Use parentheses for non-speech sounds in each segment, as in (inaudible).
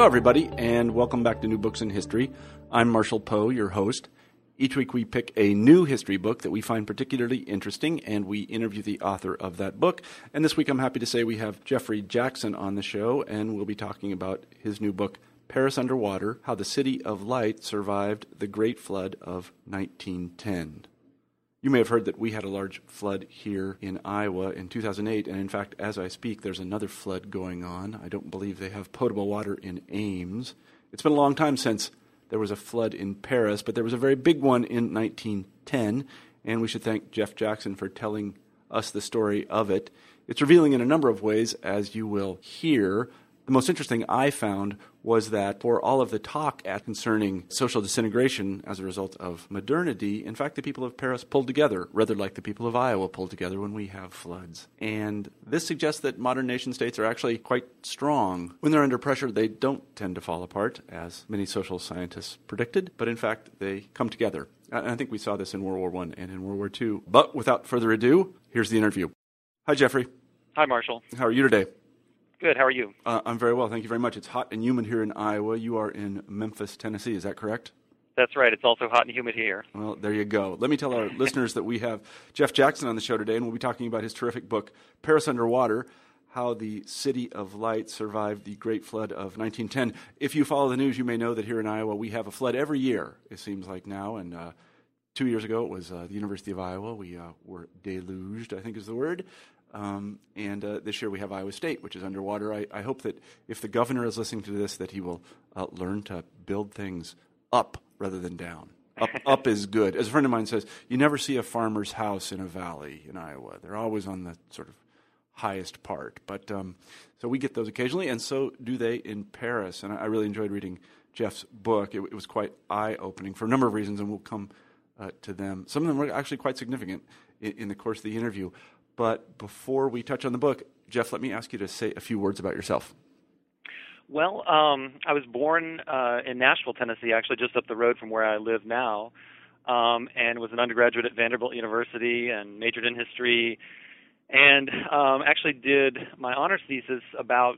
Hello, everybody, and welcome back to New Books in History. I'm Marshall Poe, your host. Each week we pick a new history book that we find particularly interesting, and we interview the author of that book. And this week I'm happy to say we have Jeffrey Jackson on the show, and we'll be talking about his new book, Paris Underwater How the City of Light Survived the Great Flood of 1910. You may have heard that we had a large flood here in Iowa in 2008, and in fact, as I speak, there's another flood going on. I don't believe they have potable water in Ames. It's been a long time since there was a flood in Paris, but there was a very big one in 1910, and we should thank Jeff Jackson for telling us the story of it. It's revealing in a number of ways, as you will hear. The most interesting I found was that for all of the talk at concerning social disintegration as a result of modernity, in fact, the people of Paris pulled together, rather like the people of Iowa pulled together when we have floods. And this suggests that modern nation states are actually quite strong. When they're under pressure, they don't tend to fall apart, as many social scientists predicted, but in fact, they come together. I think we saw this in World War I and in World War II. But without further ado, here's the interview. Hi, Jeffrey. Hi, Marshall. How are you today? Good. How are you? Uh, I'm very well. Thank you very much. It's hot and humid here in Iowa. You are in Memphis, Tennessee. Is that correct? That's right. It's also hot and humid here. Well, there you go. Let me tell our (laughs) listeners that we have Jeff Jackson on the show today, and we'll be talking about his terrific book, Paris Underwater How the City of Light Survived the Great Flood of 1910. If you follow the news, you may know that here in Iowa we have a flood every year, it seems like now. And uh, two years ago, it was uh, the University of Iowa. We uh, were deluged, I think is the word. Um, and uh, this year we have Iowa State, which is underwater. I, I, hope that if the governor is listening to this, that he will uh, learn to build things up rather than down. Up, (laughs) up is good. As a friend of mine says, you never see a farmer's house in a valley in Iowa. They're always on the sort of highest part. But um, so we get those occasionally, and so do they in Paris. And I, I really enjoyed reading Jeff's book. It, it was quite eye opening for a number of reasons, and we'll come uh, to them. Some of them were actually quite significant in, in the course of the interview. But before we touch on the book, Jeff, let me ask you to say a few words about yourself. Well, um, I was born uh, in Nashville, Tennessee, actually just up the road from where I live now, um, and was an undergraduate at Vanderbilt University and majored in history, and um, actually did my honors thesis about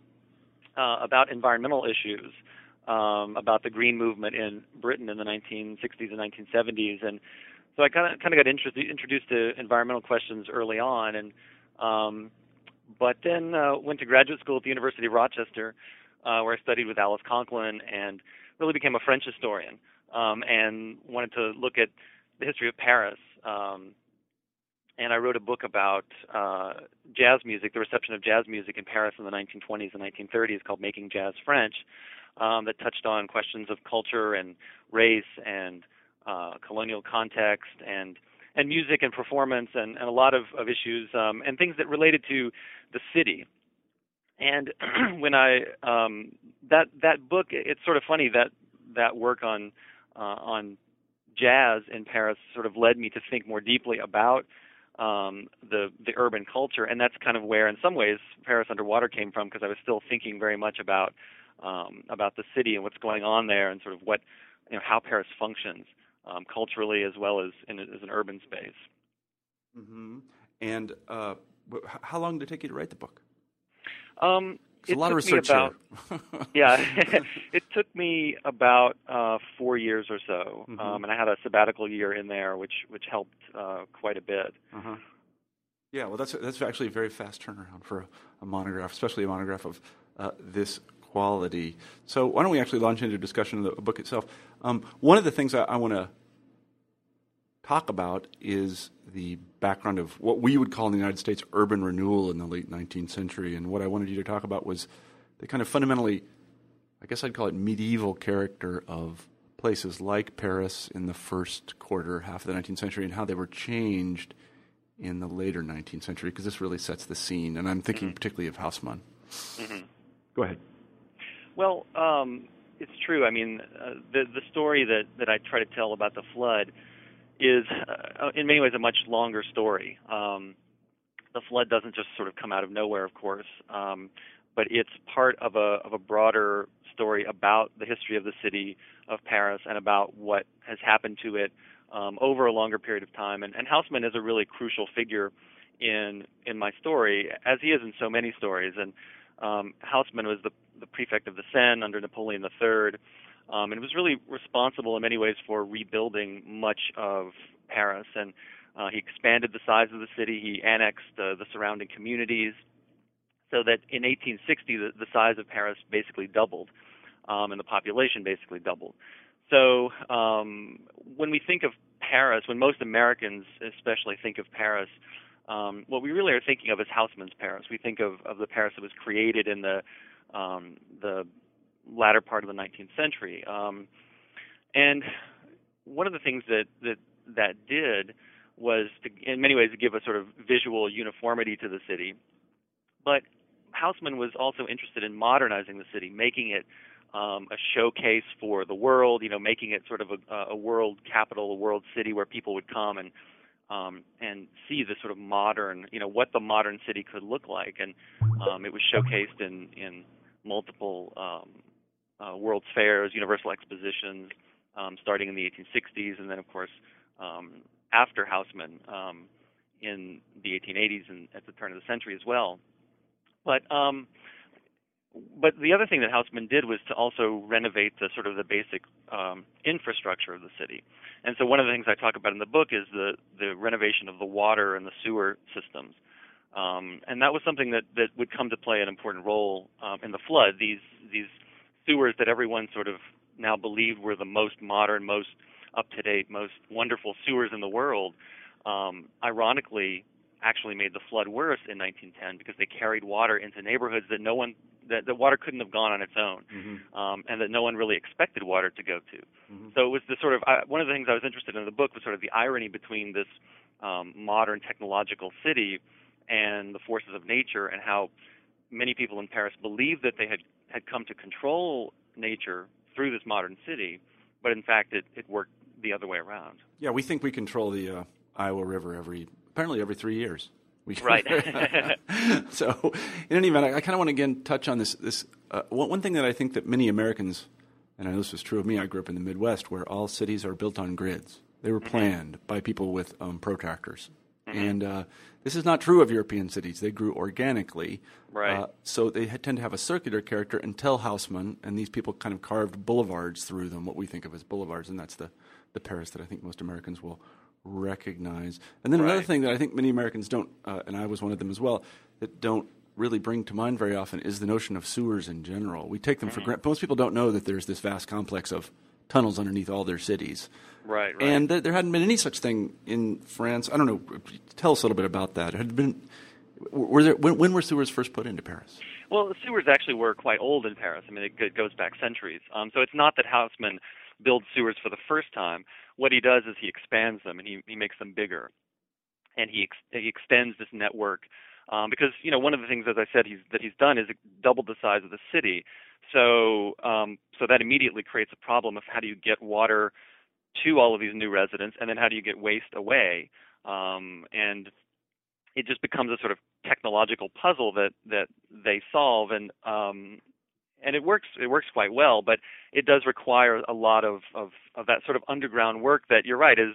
uh, about environmental issues, um, about the green movement in Britain in the 1960s and 1970s, and so I kind of kind of got introduced introduced to environmental questions early on, and um, but then uh, went to graduate school at the University of Rochester, uh, where I studied with Alice Conklin and really became a French historian, um, and wanted to look at the history of Paris. Um, and I wrote a book about uh, jazz music, the reception of jazz music in Paris in the 1920s and 1930s, called "Making Jazz French," um, that touched on questions of culture and race and uh, colonial context and and music and performance and, and a lot of, of issues um, and things that related to the city. And (clears throat) when I um, that that book, it's sort of funny that that work on uh, on jazz in Paris sort of led me to think more deeply about um, the the urban culture, and that's kind of where, in some ways, Paris Underwater came from because I was still thinking very much about um, about the city and what's going on there, and sort of what you know how Paris functions um, culturally as well as in as an urban space. Mm-hmm. And uh, how long did it take you to write the book? Um, it's a lot of research about, (laughs) yeah, (laughs) it took me about uh, four years or so, mm-hmm. um, and I had a sabbatical year in there, which which helped uh, quite a bit. Uh-huh. Yeah, well, that's that's actually a very fast turnaround for a, a monograph, especially a monograph of uh, this quality. So why don't we actually launch into a discussion of the book itself? Um, one of the things I, I want to talk about is the background of what we would call in the United States urban renewal in the late 19th century. And what I wanted you to talk about was the kind of fundamentally, I guess I'd call it medieval character of places like Paris in the first quarter, half of the 19th century, and how they were changed in the later 19th century? Because this really sets the scene, and I'm thinking mm-hmm. particularly of Haussmann. Mm-hmm. Go ahead. Well, um, it's true. I mean, uh, the the story that that I try to tell about the flood is, uh, in many ways, a much longer story. Um, the flood doesn't just sort of come out of nowhere, of course, um, but it's part of a of a broader story about the history of the city of Paris and about what has happened to it um, over a longer period of time. And, and Haussmann is a really crucial figure in in my story, as he is in so many stories. And um, Haussmann was the, the prefect of the Seine under Napoleon III, um, and was really responsible in many ways for rebuilding much of Paris. And uh, he expanded the size of the city. He annexed uh, the surrounding communities, so that in 1860 the, the size of Paris basically doubled, um, and the population basically doubled. So um, when we think of Paris, when most Americans especially think of Paris, um, what we really are thinking of is Haussmann's Paris. We think of, of the Paris that was created in the um, the latter part of the 19th century. Um, and one of the things that that that did was to, in many ways, to give a sort of visual uniformity to the city. But Haussmann was also interested in modernizing the city, making it um, a showcase for the world. You know, making it sort of a, a world capital, a world city where people would come and um, and see the sort of modern, you know, what the modern city could look like. And um, it was showcased in in multiple um, uh, World's Fairs, Universal Expositions, um, starting in the 1860s, and then of course um, after Haussmann um, in the 1880s and at the turn of the century as well. But um, but the other thing that Haussmann did was to also renovate the sort of the basic um, infrastructure of the city. And so one of the things I talk about in the book is the the renovation of the water and the sewer systems. Um, and that was something that, that would come to play an important role um, in the flood. These these sewers that everyone sort of now believed were the most modern, most up to date, most wonderful sewers in the world, um, ironically, actually made the flood worse in 1910 because they carried water into neighborhoods that no one that the water couldn't have gone on its own, mm-hmm. um, and that no one really expected water to go to. Mm-hmm. So it was the sort of uh, one of the things I was interested in the book was sort of the irony between this um, modern technological city and the forces of nature, and how many people in Paris believed that they had had come to control nature through this modern city, but in fact it, it worked the other way around. Yeah, we think we control the uh, Iowa River every apparently every three years. We, (laughs) right. (laughs) so, in any event, I, I kind of want to again touch on this. This uh, one, one thing that I think that many Americans, and I know this was true of me. I grew up in the Midwest, where all cities are built on grids. They were mm-hmm. planned by people with um, protractors, mm-hmm. and uh, this is not true of European cities. They grew organically, right? Uh, so they tend to have a circular character until Haussmann and these people kind of carved boulevards through them, what we think of as boulevards, and that's the the Paris that I think most Americans will recognize. And then right. another thing that I think many Americans don't, uh, and I was one of them as well, that don't really bring to mind very often is the notion of sewers in general. We take them mm-hmm. for granted. Most people don't know that there's this vast complex of tunnels underneath all their cities. Right, right. And th- there hadn't been any such thing in France. I don't know. Tell us a little bit about that. Had been were there when, when, were sewers first put into Paris? Well, the sewers actually were quite old in Paris. I mean, it goes back centuries. Um, so it's not that Haussmann builds sewers for the first time what he does is he expands them and he, he makes them bigger, and he ex- he extends this network um, because you know one of the things, as I said, he's that he's done is doubled the size of the city. So um, so that immediately creates a problem of how do you get water to all of these new residents, and then how do you get waste away? Um, and it just becomes a sort of technological puzzle that that they solve, and um, and it works it works quite well, but it does require a lot of, of, of that sort of underground work that you're right is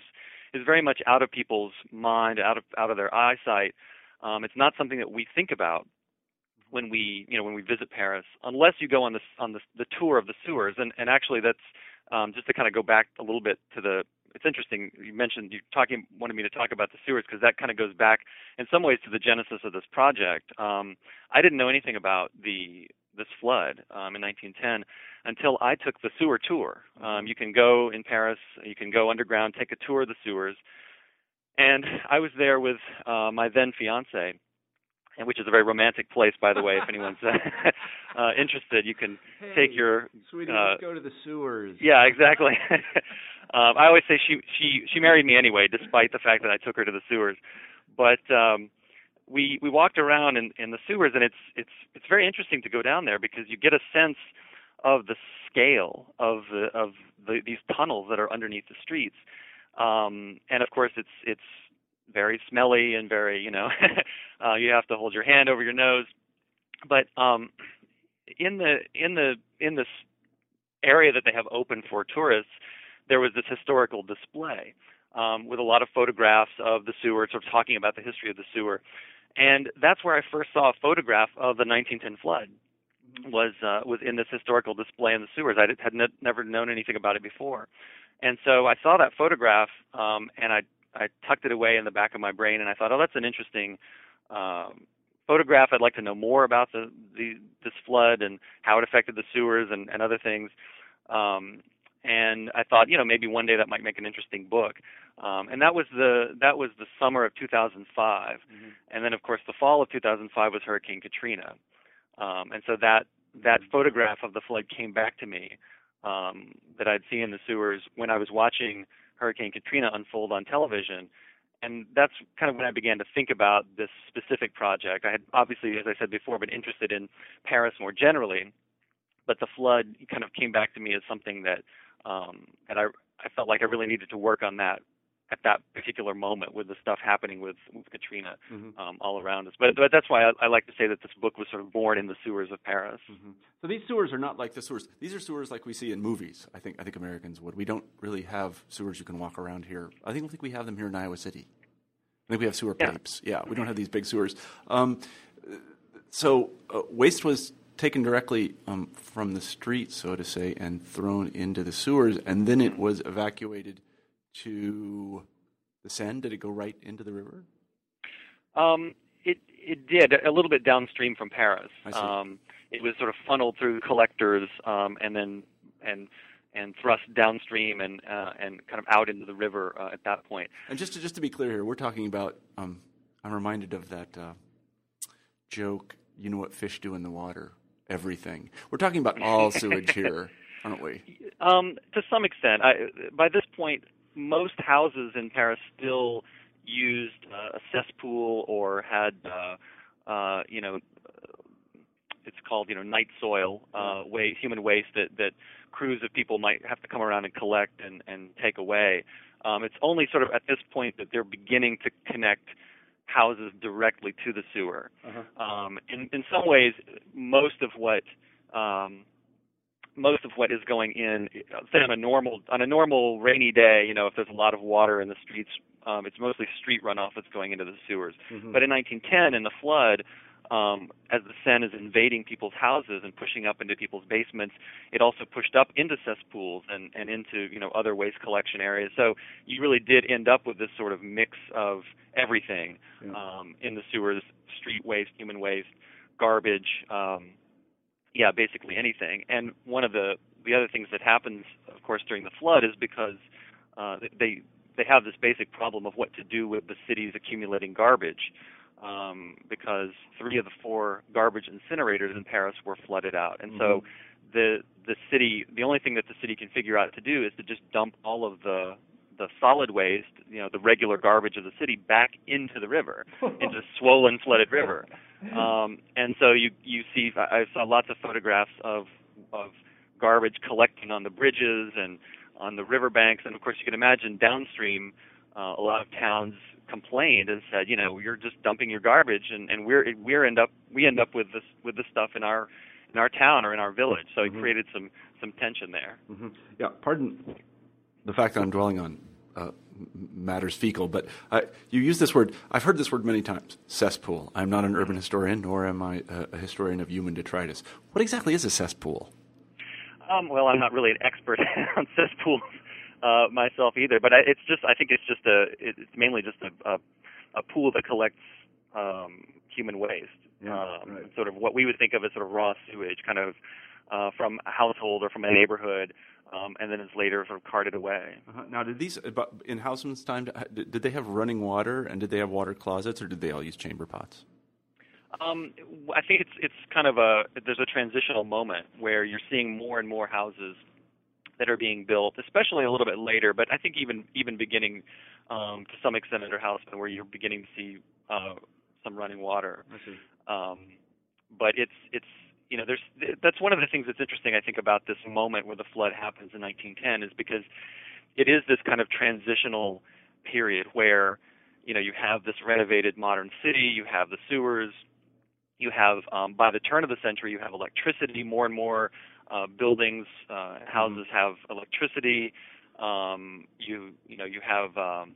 is very much out of people's mind, out of out of their eyesight. Um, it's not something that we think about when we you know when we visit Paris, unless you go on the on the, the tour of the sewers. And and actually that's um, just to kind of go back a little bit to the. It's interesting you mentioned you talking wanted me to talk about the sewers because that kind of goes back in some ways to the genesis of this project. Um, I didn't know anything about the this flood um, in 1910 until I took the sewer tour. Um, you can go in Paris, you can go underground, take a tour of the sewers, and I was there with uh, my then fiance, and which is a very romantic place, by the way. If anyone's uh, (laughs) uh, interested, you can hey, take your sweetie. Uh, let's go to the sewers. Yeah, exactly. (laughs) um, I always say she she she married me anyway, despite the fact that I took her to the sewers. but um, we we walked around in, in the sewers, and it's it's it's very interesting to go down there because you get a sense of the scale of the of the, these tunnels that are underneath the streets. Um, and of course, it's it's very smelly and very you know (laughs) uh, you have to hold your hand over your nose. But um, in the in the in this area that they have open for tourists, there was this historical display um, with a lot of photographs of the sewer, sort of talking about the history of the sewer. And that's where I first saw a photograph of the 1910 flood. Was uh, was in this historical display in the sewers. I had ne- never known anything about it before, and so I saw that photograph um, and I I tucked it away in the back of my brain and I thought, oh, that's an interesting um, photograph. I'd like to know more about the, the this flood and how it affected the sewers and, and other things. Um, and I thought, you know, maybe one day that might make an interesting book. Um, and that was the that was the summer of 2005, mm-hmm. and then of course the fall of 2005 was Hurricane Katrina, um, and so that that photograph of the flood came back to me um, that I'd seen in the sewers when I was watching Hurricane Katrina unfold on television, and that's kind of when I began to think about this specific project. I had obviously, as I said before, been interested in Paris more generally, but the flood kind of came back to me as something that um, and I I felt like I really needed to work on that at that particular moment with the stuff happening with, with Katrina mm-hmm. um, all around us. But, but that's why I, I, like to say that this book was sort of born in the sewers of Paris. Mm-hmm. So these sewers are not like the sewers. These are sewers like we see in movies. I think I think Americans would. We don't really have sewers you can walk around here. I think I think we have them here in Iowa City. I think we have sewer yeah. pipes. Yeah, we don't have these big sewers. Um, so uh, waste was taken directly um, from the street, so to say, and thrown into the sewers, and then it was evacuated to the Seine. Did it go right into the river? Um, it it did a little bit downstream from Paris. I see. Um, it was sort of funneled through collectors um, and then and and thrust downstream and uh, and kind of out into the river uh, at that point. And just to, just to be clear here, we're talking about. Um, I'm reminded of that uh, joke. You know what fish do in the water? everything. We're talking about all (laughs) sewage here, aren't we? Um, to some extent. I, by this point, most houses in Paris still used uh, a cesspool or had, uh, uh, you know, it's called, you know, night soil, uh, waste, human waste that, that crews of people might have to come around and collect and, and take away. Um, it's only sort of at this point that they're beginning to connect houses directly to the sewer. Uh-huh. Um, in, in some ways, most of what um, most of what is going in, say on a normal on a normal rainy day, you know, if there's a lot of water in the streets, um, it's mostly street runoff that's going into the sewers. Mm-hmm. But in 1910, in the flood, um, as the Seine is invading people's houses and pushing up into people's basements, it also pushed up into cesspools and, and into you know other waste collection areas. So you really did end up with this sort of mix of everything yeah. um, in the sewers: street waste, human waste, garbage. Um, yeah, basically anything. And one of the the other things that happens, of course, during the flood is because uh, they they have this basic problem of what to do with the city's accumulating garbage um, because three of the four garbage incinerators in Paris were flooded out, and mm-hmm. so the the city the only thing that the city can figure out to do is to just dump all of the the solid waste, you know, the regular garbage of the city back into the river, (laughs) into the swollen, flooded river. Um, and so you you see, I saw lots of photographs of of garbage collecting on the bridges and on the riverbanks, and of course you can imagine downstream, uh, a lot of towns complained and said, you know, you're just dumping your garbage, and and we're we're end up we end up with this with this stuff in our in our town or in our village. So mm-hmm. it created some some tension there. Mm-hmm. Yeah, pardon the fact that I'm dwelling on uh, matters fecal, but uh, you use this word. I've heard this word many times. Cesspool. I'm not an urban historian, nor am I a, a historian of human detritus. What exactly is a cesspool? Um, well, I'm not really an expert (laughs) on cesspools uh, myself either. But I, it's just I think it's just a it's mainly just a a, a pool that collects um, human waste. Yeah, um, right. Sort of what we would think of as sort of raw sewage, kind of uh, from a household or from a neighborhood. Um, and then is later sort of carted away. Uh-huh. Now, did these in Haussmann's time? Did they have running water, and did they have water closets, or did they all use chamber pots? Um, I think it's it's kind of a there's a transitional moment where you're seeing more and more houses that are being built, especially a little bit later, but I think even even beginning um, to some extent under Haussmann, where you're beginning to see uh, some running water. Um, but it's it's you know there's that's one of the things that's interesting I think about this moment where the flood happens in 1910 is because it is this kind of transitional period where you know you have this renovated modern city, you have the sewers, you have um, by the turn of the century you have electricity more and more uh, buildings uh, houses mm-hmm. have electricity um, you you know you have um,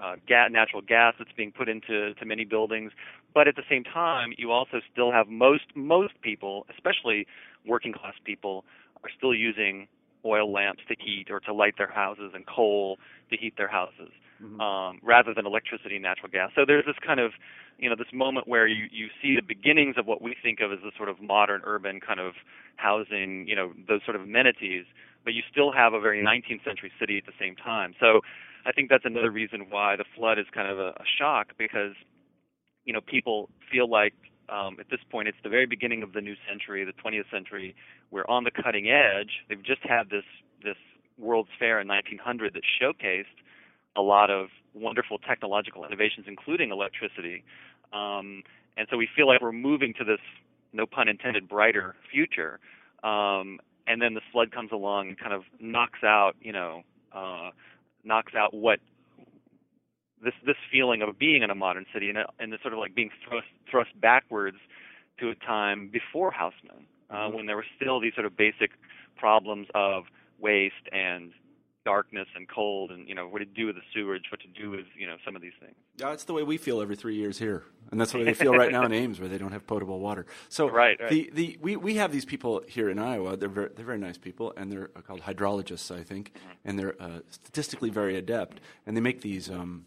uh, gas, natural gas that's being put into to many buildings but at the same time you also still have most most people especially working class people are still using oil lamps to heat or to light their houses and coal to heat their houses mm-hmm. um, rather than electricity and natural gas. So there's this kind of, you know, this moment where you, you see the beginnings of what we think of as the sort of modern urban kind of housing, you know, those sort of amenities, but you still have a very 19th century city at the same time. So I think that's another reason why the flood is kind of a, a shock because, you know, people feel like um, at this point it's the very beginning of the new century, the 20th century. We're on the cutting edge. They've just had this this World's Fair in 1900 that showcased a lot of wonderful technological innovations, including electricity. Um, and so we feel like we're moving to this, no pun intended, brighter future. Um, and then the flood comes along and kind of knocks out, you know, uh, knocks out what this this feeling of being in a modern city and, and this sort of like being thrust thrust backwards to a time before Haussmann, uh, mm-hmm. when there were still these sort of basic problems of waste and darkness and cold and you know what to do with the sewage, what to do with you know some of these things. Yeah, it's the way we feel every three years here, and that's the way they feel right now in Ames, where they don't have potable water. So (laughs) right, right. the the we, we have these people here in Iowa. They're very, they're very nice people, and they're called hydrologists, I think, mm-hmm. and they're uh, statistically very adept, and they make these. Um,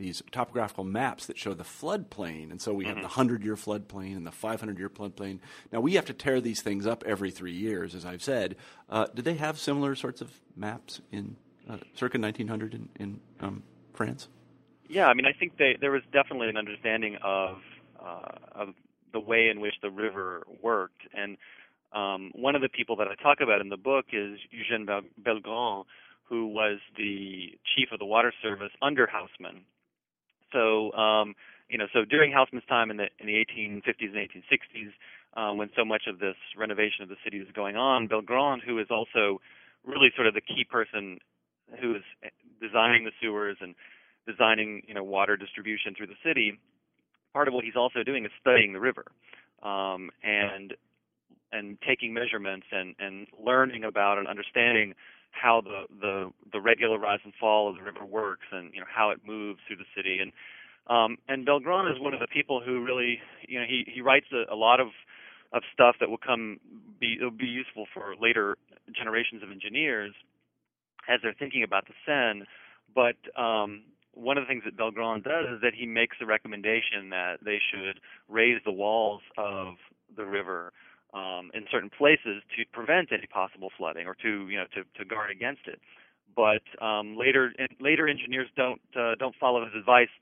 these topographical maps that show the floodplain. And so we have mm-hmm. the 100 year floodplain and the 500 year floodplain. Now, we have to tear these things up every three years, as I've said. Uh, did they have similar sorts of maps in uh, circa 1900 in, in um, France? Yeah, I mean, I think they, there was definitely an understanding of, uh, of the way in which the river worked. And um, one of the people that I talk about in the book is Eugène Belgrand, who was the chief of the water service under Haussmann so, um, you know, so during Haussmann's time in the in the 1850s and 1860s, uh, when so much of this renovation of the city was going on, Belgrand, who is also really sort of the key person who is designing the sewers and designing, you know, water distribution through the city, part of what he's also doing is studying the river um, and and taking measurements and and learning about and understanding how the the the regular rise and fall of the river works and you know how it moves through the city. And um and Belgrand is one of the people who really you know he he writes a, a lot of of stuff that will come be it'll be useful for later generations of engineers as they're thinking about the Seine. But um one of the things that Belgrand does is that he makes a recommendation that they should raise the walls of the river um, in certain places to prevent any possible flooding or to you know to, to guard against it. But um, later later engineers don't uh, don't follow his advice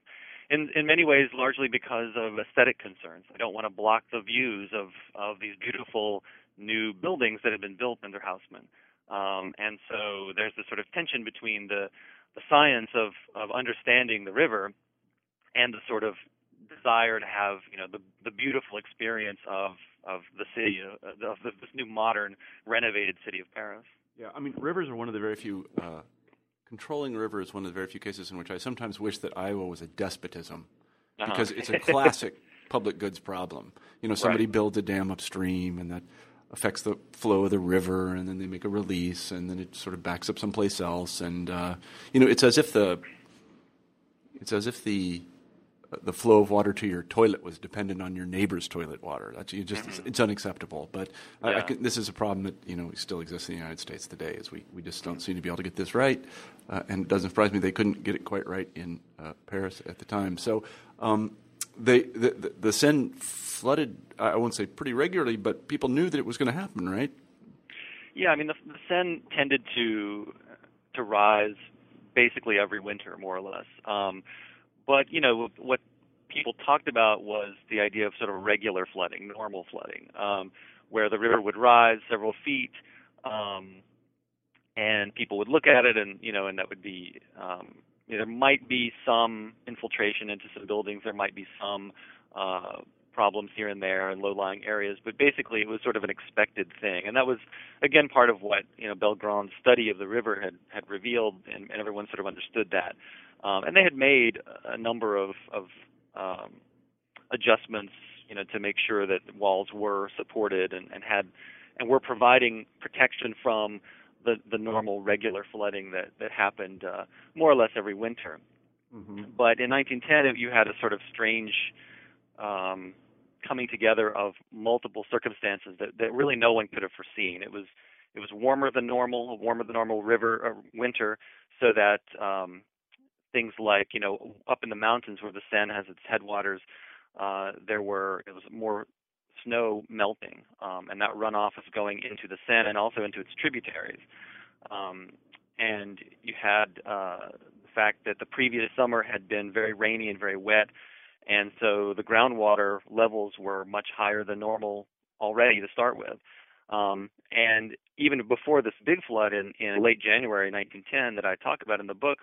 in in many ways largely because of aesthetic concerns. They don't want to block the views of of these beautiful new buildings that have been built under Haussmann. Um, and so there's this sort of tension between the the science of of understanding the river and the sort of desire to have you know the the beautiful experience of of the city uh, of the, this new modern renovated city of Paris. Yeah, I mean rivers are one of the very few uh, controlling rivers. One of the very few cases in which I sometimes wish that Iowa was a despotism uh-huh. because it's a (laughs) classic public goods problem. You know, somebody right. builds a dam upstream and that affects the flow of the river, and then they make a release, and then it sort of backs up someplace else, and uh, you know, it's as if the it's as if the the flow of water to your toilet was dependent on your neighbor's toilet water. That's you just mm-hmm. it's unacceptable. But yeah. I, I can, this is a problem that you know still exists in the United States today. Is we, we just don't seem to be able to get this right, uh, and it doesn't surprise me they couldn't get it quite right in uh, Paris at the time. So um, they the, the, the Seine flooded. I won't say pretty regularly, but people knew that it was going to happen, right? Yeah, I mean the, the Seine tended to to rise basically every winter, more or less. Um, but you know what people talked about was the idea of sort of regular flooding, normal flooding, um, where the river would rise several feet, um, and people would look at it, and you know, and that would be um, you know, there might be some infiltration into some buildings. There might be some uh, problems here and there in low-lying areas, but basically it was sort of an expected thing, and that was again part of what you know Belgrand's study of the river had had revealed, and, and everyone sort of understood that. Um, and they had made a number of, of um, adjustments, you know, to make sure that walls were supported and, and had and were providing protection from the the normal regular flooding that that happened uh, more or less every winter. Mm-hmm. But in 1910, you had a sort of strange um, coming together of multiple circumstances that, that really no one could have foreseen. It was it was warmer than normal, a warmer than normal river or winter, so that um, things like you know up in the mountains where the Seine has its headwaters, uh, there were it was more snow melting, um, and that runoff is going into the Seine and also into its tributaries. Um, and you had uh, the fact that the previous summer had been very rainy and very wet, and so the groundwater levels were much higher than normal already to start with. Um, and even before this big flood in, in late January 1910 that I talk about in the book,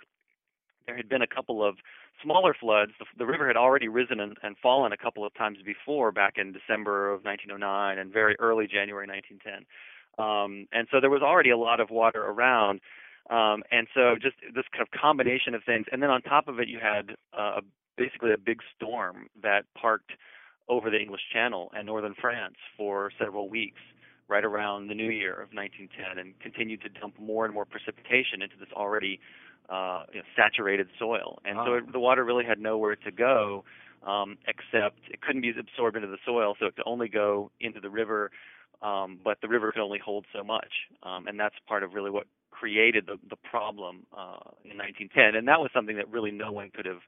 there had been a couple of smaller floods. The, the river had already risen and, and fallen a couple of times before, back in December of 1909 and very early January 1910. Um, and so there was already a lot of water around. Um, and so just this kind of combination of things. And then on top of it, you had uh, basically a big storm that parked over the English Channel and northern France for several weeks right around the new year of 1910 and continued to dump more and more precipitation into this already uh, you know, saturated soil. And so it, the water really had nowhere to go um, except it couldn't be absorbed into the soil, so it could only go into the river. Um, but the river could only hold so much, um, and that's part of really what created the, the problem uh, in 1910. And that was something that really no one could have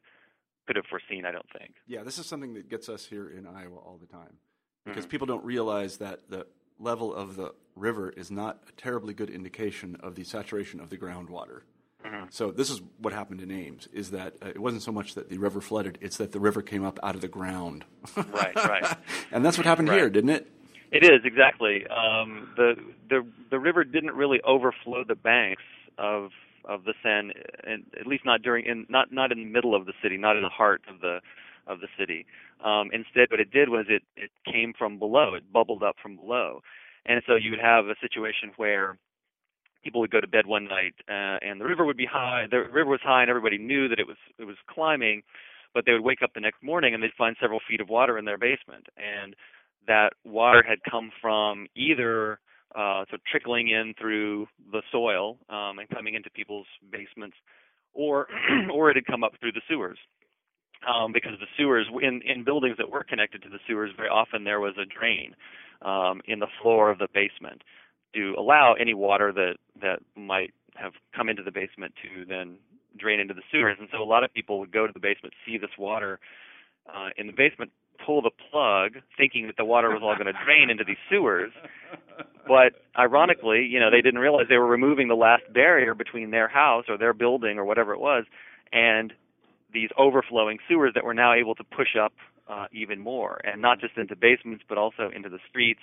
could have foreseen. I don't think. Yeah, this is something that gets us here in Iowa all the time because mm-hmm. people don't realize that the level of the river is not a terribly good indication of the saturation of the groundwater. Mm-hmm. So this is what happened in Ames: is that uh, it wasn't so much that the river flooded; it's that the river came up out of the ground. right, right. (laughs) and that's what happened right. here, didn't it? It is exactly. Um, the the the river didn't really overflow the banks of of the Seine, and at least not during in not not in the middle of the city, not in the heart of the of the city. Um, instead, what it did was it it came from below. It bubbled up from below, and so you would have a situation where people would go to bed one night uh, and the river would be high. The river was high, and everybody knew that it was it was climbing. But they would wake up the next morning and they'd find several feet of water in their basement, and that water had come from either uh, so trickling in through the soil um, and coming into people's basements, or (clears throat) or it had come up through the sewers. Um, because the sewers in in buildings that were connected to the sewers, very often there was a drain um, in the floor of the basement to allow any water that that might have come into the basement to then drain into the sewers. And so a lot of people would go to the basement, see this water uh, in the basement, pull the plug, thinking that the water was all going (laughs) to drain into these sewers. But ironically, you know, they didn't realize they were removing the last barrier between their house or their building or whatever it was, and these overflowing sewers that were now able to push up uh, even more, and not just into basements, but also into the streets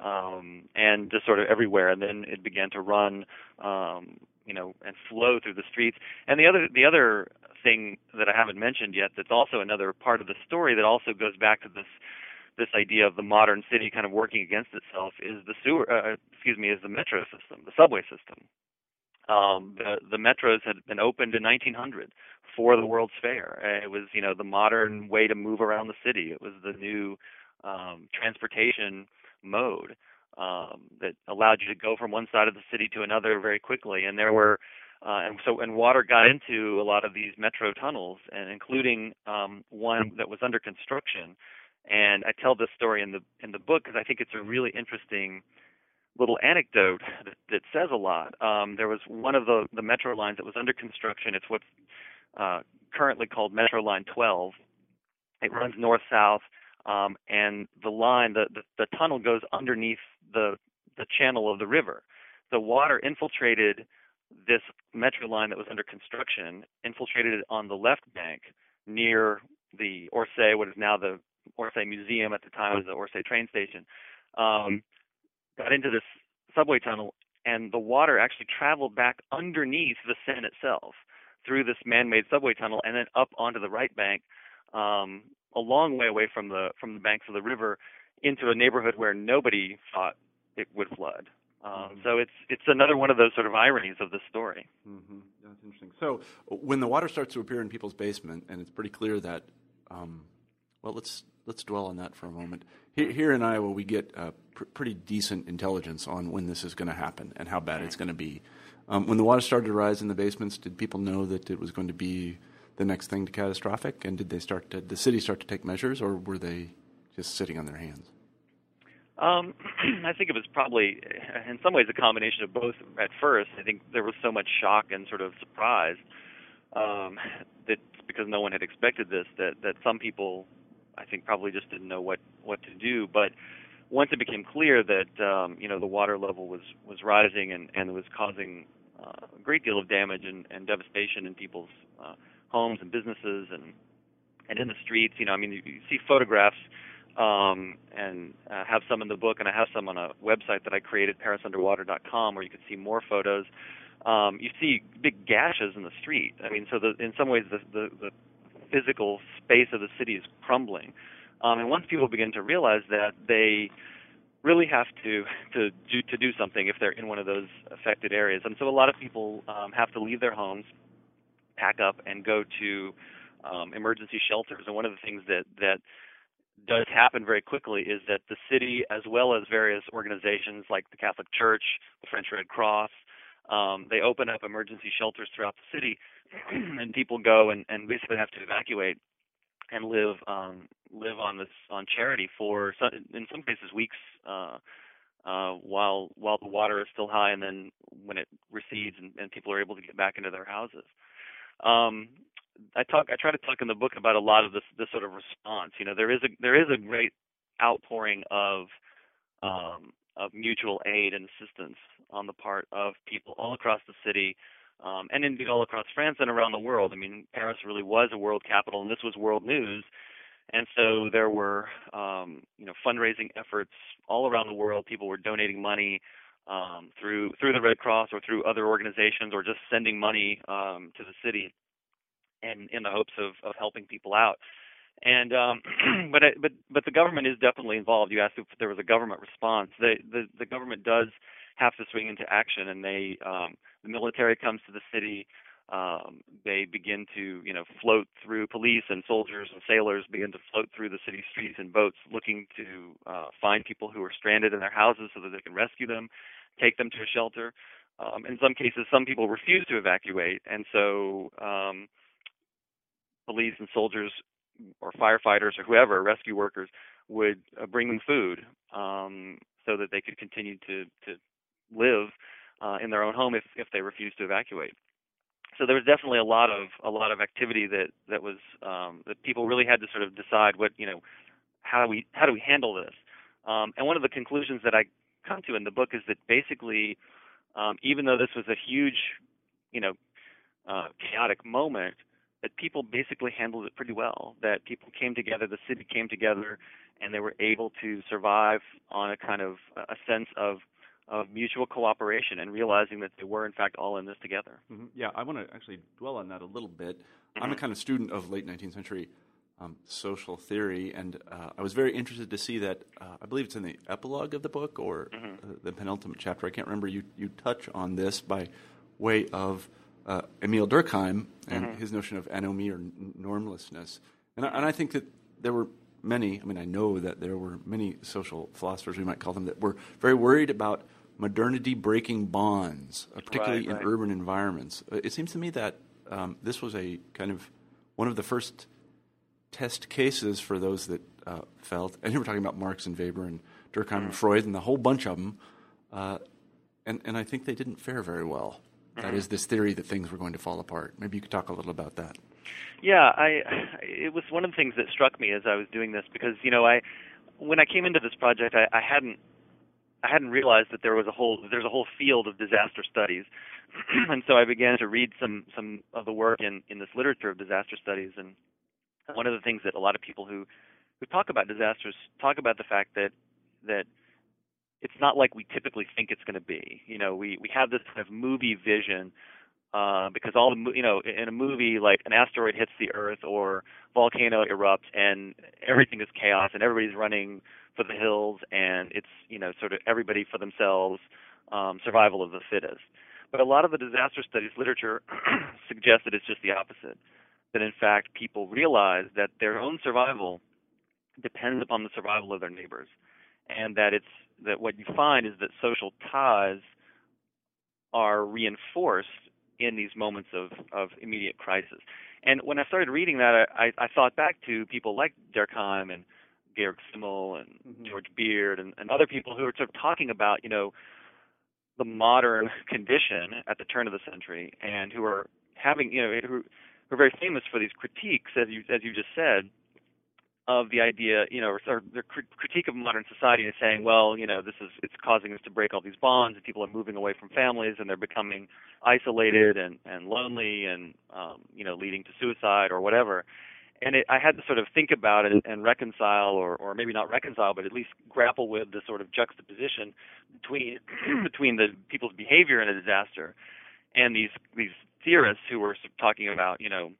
um, and just sort of everywhere. And then it began to run, um, you know, and flow through the streets. And the other the other thing that I haven't mentioned yet, that's also another part of the story that also goes back to this this idea of the modern city kind of working against itself is the sewer, uh, excuse me, is the metro system, the subway system. Um, the the metros had been opened in 1900 for the World's Fair. It was you know the modern way to move around the city. It was the new um, transportation mode um, that allowed you to go from one side of the city to another very quickly. And there were uh, and so and water got into a lot of these metro tunnels, and including um, one that was under construction. And I tell this story in the in the book because I think it's a really interesting little anecdote that, that says a lot. Um, there was one of the the metro lines that was under construction. It's what's uh, currently called Metro Line 12. It runs north south um, and the line, the, the, the tunnel goes underneath the the channel of the river. The water infiltrated this metro line that was under construction, infiltrated it on the left bank near the Orsay, what is now the Orsay Museum at the time was the Orsay train station. Um, got into this subway tunnel and the water actually traveled back underneath the Seine itself through this man-made subway tunnel and then up onto the right bank, um, a long way away from the from the banks of the river, into a neighborhood where nobody thought it would flood. Um, mm-hmm. So it's it's another one of those sort of ironies of the story. Mm-hmm. That's interesting. So when the water starts to appear in people's basement, and it's pretty clear that, um, well, let's let's dwell on that for a moment. Here, here in Iowa, we get uh, pr- pretty decent intelligence on when this is going to happen and how bad it's going to be. Um, when the water started to rise in the basements, did people know that it was going to be the next thing to catastrophic? And did they start to, the city start to take measures, or were they just sitting on their hands? Um, (clears throat) I think it was probably, in some ways, a combination of both. At first, I think there was so much shock and sort of surprise um, that because no one had expected this, that that some people, I think, probably just didn't know what what to do. But once it became clear that um, you know the water level was was rising and and was causing uh, a great deal of damage and, and devastation in people's uh, homes and businesses and and in the streets, you know, I mean, you, you see photographs um, and uh, have some in the book, and I have some on a website that I created, ParisUnderwater.com, where you can see more photos. Um, you see big gashes in the street. I mean, so the, in some ways, the, the, the physical space of the city is crumbling. Um, and once people begin to realize that, they really have to to do to do something if they're in one of those affected areas. And so a lot of people um, have to leave their homes, pack up, and go to um, emergency shelters. And one of the things that that does happen very quickly is that the city, as well as various organizations like the Catholic Church, the French Red Cross, um, they open up emergency shelters throughout the city, (clears throat) and people go and, and basically have to evacuate and live um, live on this on charity for some, in some cases weeks uh, uh, while while the water is still high, and then when it recedes and, and people are able to get back into their houses. Um, I talk I try to talk in the book about a lot of this this sort of response. You know, there is a there is a great outpouring of um, of mutual aid and assistance on the part of people all across the city, um, and indeed all across France and around the world. I mean, Paris really was a world capital, and this was world news. And so there were, um, you know, fundraising efforts all around the world. People were donating money um, through through the Red Cross or through other organizations, or just sending money um, to the city and in the hopes of, of helping people out. And um, (clears throat) but but but the government is definitely involved. You asked if there was a government response. The the, the government does have to swing into action, and they um, the military comes to the city. Um, they begin to you know float through police and soldiers and sailors begin to float through the city streets in boats looking to uh, find people who are stranded in their houses so that they can rescue them, take them to a shelter. Um, in some cases, some people refuse to evacuate, and so um, police and soldiers or firefighters or whoever, rescue workers, would uh, bring them food um, so that they could continue to to live uh, in their own home if if they refused to evacuate. So there was definitely a lot of a lot of activity that that was um, that people really had to sort of decide what you know how do we how do we handle this. Um, and one of the conclusions that I come to in the book is that basically, um, even though this was a huge, you know, uh, chaotic moment, that people basically handled it pretty well. That people came together, the city came together, and they were able to survive on a kind of a sense of of mutual cooperation and realizing that they were in fact all in this together. Mm-hmm. Yeah, I want to actually dwell on that a little bit. Mm-hmm. I'm a kind of student of late 19th century um, social theory, and uh, I was very interested to see that. Uh, I believe it's in the epilogue of the book or mm-hmm. uh, the penultimate chapter. I can't remember. You you touch on this by way of uh, Emile Durkheim and mm-hmm. his notion of anomie or normlessness. And I, and I think that there were many, I mean, I know that there were many social philosophers, we might call them, that were very worried about modernity breaking bonds, uh, particularly right, right. in urban environments. Uh, it seems to me that um, this was a kind of one of the first test cases for those that uh, felt, and here we're talking about Marx and Weber and Durkheim mm-hmm. and Freud and the whole bunch of them, uh, and, and I think they didn't fare very well. That is this theory that things were going to fall apart. Maybe you could talk a little about that. Yeah, I (sighs) it was one of the things that struck me as I was doing this because you know I when I came into this project I, I hadn't I hadn't realized that there was a whole there's a whole field of disaster studies, (clears throat) and so I began to read some some of the work in in this literature of disaster studies. And one of the things that a lot of people who who talk about disasters talk about the fact that that it's not like we typically think it's going to be. You know, we we have this kind of movie vision uh, because all the you know in a movie like an asteroid hits the Earth or volcano erupts and everything is chaos and everybody's running for the hills and it's you know sort of everybody for themselves, um, survival of the fittest. But a lot of the disaster studies literature (clears throat) suggests that it's just the opposite. That in fact people realize that their own survival depends upon the survival of their neighbors, and that it's that what you find is that social ties are reinforced in these moments of, of immediate crisis. And when I started reading that, I, I thought back to people like Durkheim and Georg Simmel and mm-hmm. George Beard and, and other people who are sort of talking about, you know, the modern condition at the turn of the century and who are having, you know, who, who are very famous for these critiques, as you as you just said, of the idea, you know, or their critique of modern society is saying, well, you know, this is it's causing us to break all these bonds, and people are moving away from families, and they're becoming isolated and and lonely, and um, you know, leading to suicide or whatever. And it, I had to sort of think about it and, and reconcile, or or maybe not reconcile, but at least grapple with the sort of juxtaposition between (clears throat) between the people's behavior in a disaster and these these theorists who were talking about, you know,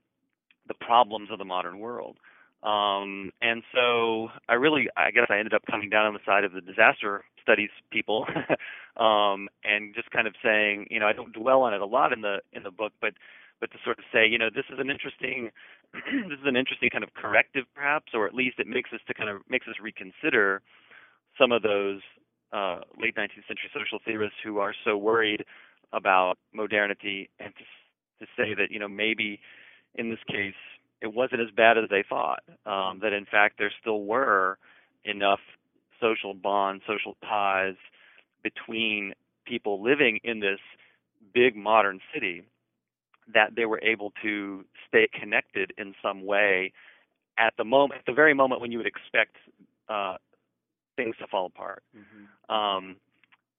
the problems of the modern world. Um, and so I really, I guess I ended up coming down on the side of the disaster studies people, (laughs) um, and just kind of saying, you know, I don't dwell on it a lot in the in the book, but but to sort of say, you know, this is an interesting, (clears throat) this is an interesting kind of corrective, perhaps, or at least it makes us to kind of makes us reconsider some of those uh, late 19th century social theorists who are so worried about modernity, and to to say that you know maybe in this case it wasn't as bad as they thought. Um, that in fact there still were enough social bonds, social ties between people living in this big modern city that they were able to stay connected in some way at the moment, at the very moment when you would expect uh, things to fall apart. Mm-hmm. Um,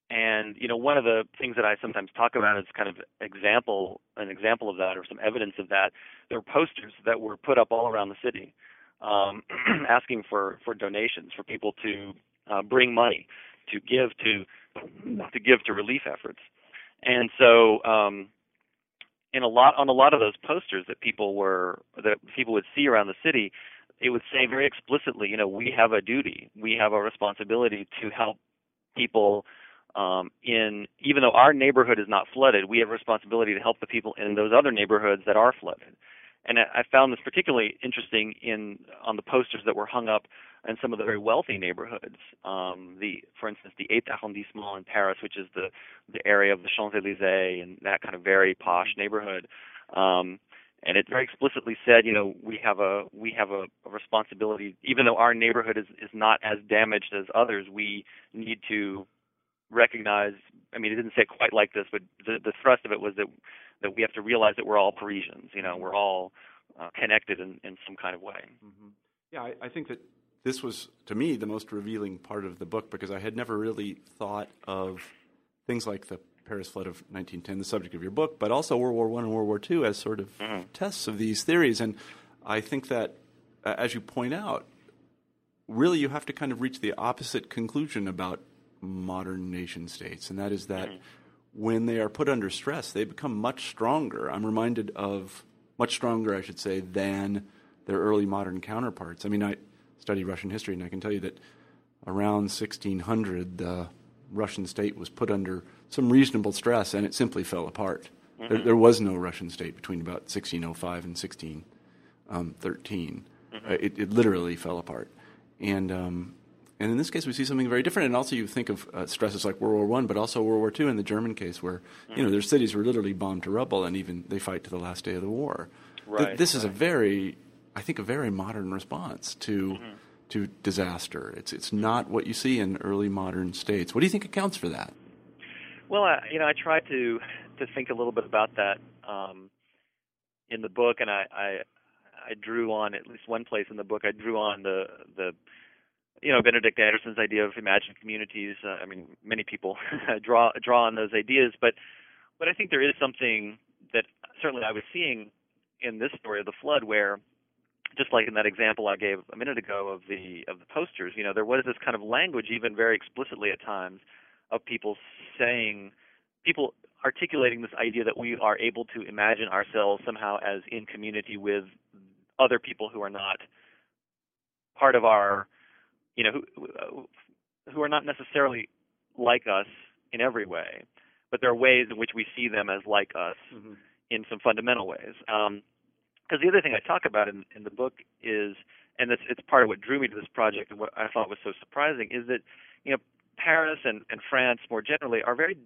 and you know, one of the things that I sometimes talk about is kind of example, an example of that, or some evidence of that. There were posters that were put up all around the city, um, (clears throat) asking for for donations for people to uh, bring money to give to to give to relief efforts. And so, um, in a lot on a lot of those posters that people were that people would see around the city, it would say very explicitly, you know, we have a duty, we have a responsibility to help people um, in even though our neighborhood is not flooded, we have a responsibility to help the people in those other neighborhoods that are flooded. And I found this particularly interesting in on the posters that were hung up in some of the very wealthy neighborhoods. Um, the, for instance, the 8th arrondissement in Paris, which is the the area of the Champs Elysees and that kind of very posh neighborhood. Um, and it very explicitly said, you know, we have a we have a, a responsibility, even though our neighborhood is is not as damaged as others, we need to recognize. I mean, it didn't say it quite like this, but the, the thrust of it was that that we have to realize that we're all Parisians. You know, we're all uh, connected in, in some kind of way. Mm-hmm. Yeah, I, I think that this was to me the most revealing part of the book because I had never really thought of things like the Paris flood of 1910, the subject of your book, but also World War One and World War Two as sort of mm-hmm. tests of these theories. And I think that, uh, as you point out, really you have to kind of reach the opposite conclusion about modern nation states, and that is that mm-hmm. when they are put under stress, they become much stronger. I'm reminded of much stronger, I should say, than their early modern counterparts. I mean, I study Russian history, and I can tell you that around 1600, the Russian state was put under some reasonable stress, and it simply fell apart. Mm-hmm. There, there, was no Russian state between about 1605 and 1613. Um, mm-hmm. uh, it, it, literally fell apart, and um, and in this case, we see something very different. And also, you think of uh, stresses like World War One, but also World War Two in the German case, where you know their cities were literally bombed to rubble, and even they fight to the last day of the war. Right. Th- this right. is a very, I think, a very modern response to mm-hmm. to disaster. It's it's not what you see in early modern states. What do you think accounts for that? Well, I, you know, I try to to think a little bit about that um, in the book, and I, I I drew on at least one place in the book. I drew on the the you know Benedict Anderson's idea of imagined communities. Uh, I mean, many people (laughs) draw draw on those ideas, but but I think there is something that certainly I was seeing in this story of the flood where just like in that example I gave a minute ago of the of the posters, you know, there was this kind of language, even very explicitly at times, of people saying, people articulating this idea that we are able to imagine ourselves somehow as in community with other people who are not part of our, you know, who, who are not necessarily like us in every way, but there are ways in which we see them as like us mm-hmm. in some fundamental ways. Um, because the other thing I talk about in, in the book is, and it's, it's part of what drew me to this project and what I thought was so surprising, is that you know Paris and, and France more generally are very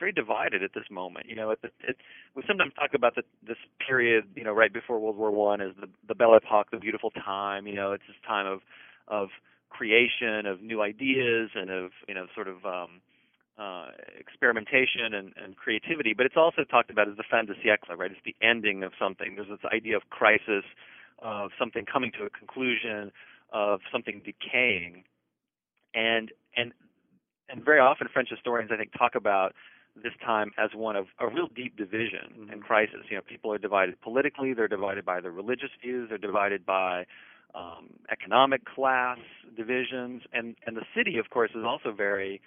very divided at this moment. You know, it, it, we sometimes talk about the, this period, you know, right before World War One as the the Belle Epoque, the beautiful time. You know, it's this time of of creation, of new ideas, and of you know, sort of um, uh, experimentation and, and creativity, but it's also talked about as the fin de siècle, right? It's the ending of something. There's this idea of crisis, of something coming to a conclusion, of something decaying, and and and very often French historians, I think, talk about this time as one of a real deep division mm-hmm. and crisis. You know, people are divided politically, they're divided by their religious views, they're divided by um, economic class divisions, and and the city, of course, is also very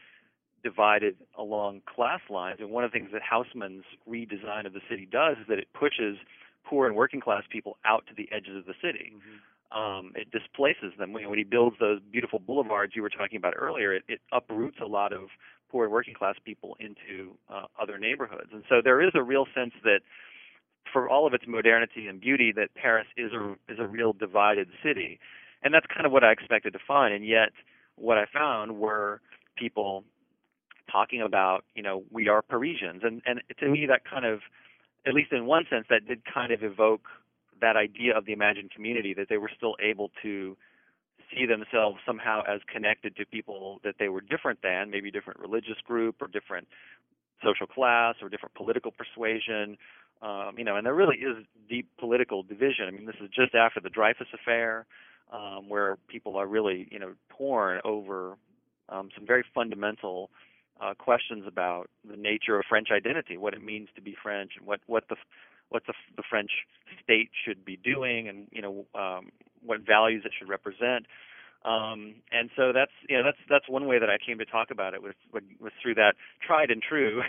divided along class lines. And one of the things that Haussmann's redesign of the city does is that it pushes poor and working class people out to the edges of the city. Mm-hmm. Um, it displaces them. When, when he builds those beautiful boulevards you were talking about earlier, it, it uproots a lot of poor and working class people into uh, other neighborhoods. And so there is a real sense that, for all of its modernity and beauty, that Paris is a is a real divided city, and that's kind of what I expected to find. And yet, what I found were people talking about, you know, we are Parisians, and and to me that kind of, at least in one sense, that did kind of evoke that idea of the imagined community that they were still able to see themselves somehow as connected to people that they were different than, maybe different religious group or different social class or different political persuasion. Um, you know, and there really is deep political division. I mean, this is just after the Dreyfus affair, um, where people are really, you know, torn over um, some very fundamental uh, questions about the nature of French identity, what it means to be French, and what what the what the, the French state should be doing, and you know um, what values it should represent. Um, and so that's you know that's that's one way that I came to talk about it was was through that tried and true,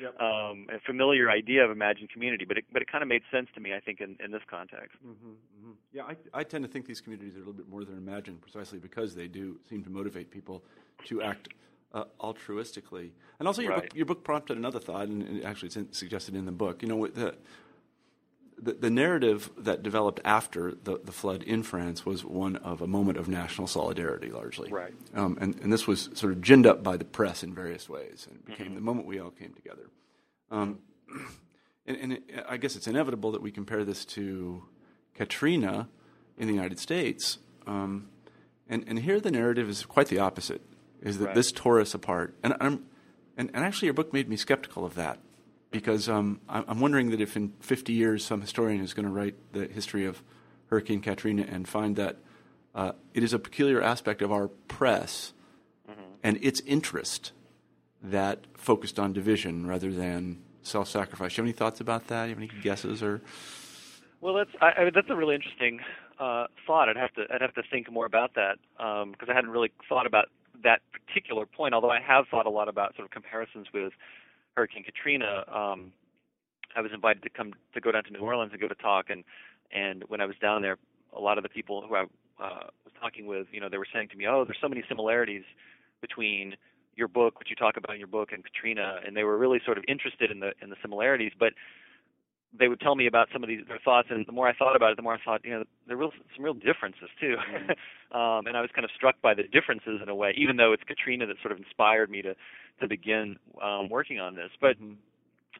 yep. (laughs) um, familiar idea of imagined community. But it but it kind of made sense to me, I think, in, in this context. Mm-hmm, mm-hmm. Yeah, I, I tend to think these communities are a little bit more than imagined, precisely because they do seem to motivate people to act uh, altruistically. And also, your, right. book, your book prompted another thought, and actually it's in, suggested in the book. You know, the, the, the narrative that developed after the, the flood in France was one of a moment of national solidarity, largely. Right. Um, and, and this was sort of ginned up by the press in various ways, and became mm-hmm. the moment we all came together. Um, (clears throat) and, and it, I guess it's inevitable that we compare this to Katrina in the United States. Um, and, and here the narrative is quite the opposite is that right. this tore us apart. And, I'm, and, and actually, your book made me skeptical of that because um, I'm wondering that if in 50 years some historian is going to write the history of Hurricane Katrina and find that uh, it is a peculiar aspect of our press mm-hmm. and its interest that focused on division rather than self-sacrifice. Do you have any thoughts about that? Do you have any guesses or? Well, that's I, I, that's a really interesting uh, thought. I'd have to I'd have to think more about that because um, I hadn't really thought about that particular point, although I have thought a lot about sort of comparisons with Hurricane Katrina, um, I was invited to come to go down to New Orleans and go to talk, and and when I was down there, a lot of the people who I uh, was talking with, you know, they were saying to me, "Oh, there's so many similarities between your book, what you talk about in your book, and Katrina," and they were really sort of interested in the in the similarities, but they would tell me about some of these their thoughts, and the more I thought about it, the more I thought, you know, there are real, some real differences too. Mm-hmm. (laughs) um, and I was kind of struck by the differences in a way, even though it's Katrina that sort of inspired me to to begin um, working on this. But mm-hmm.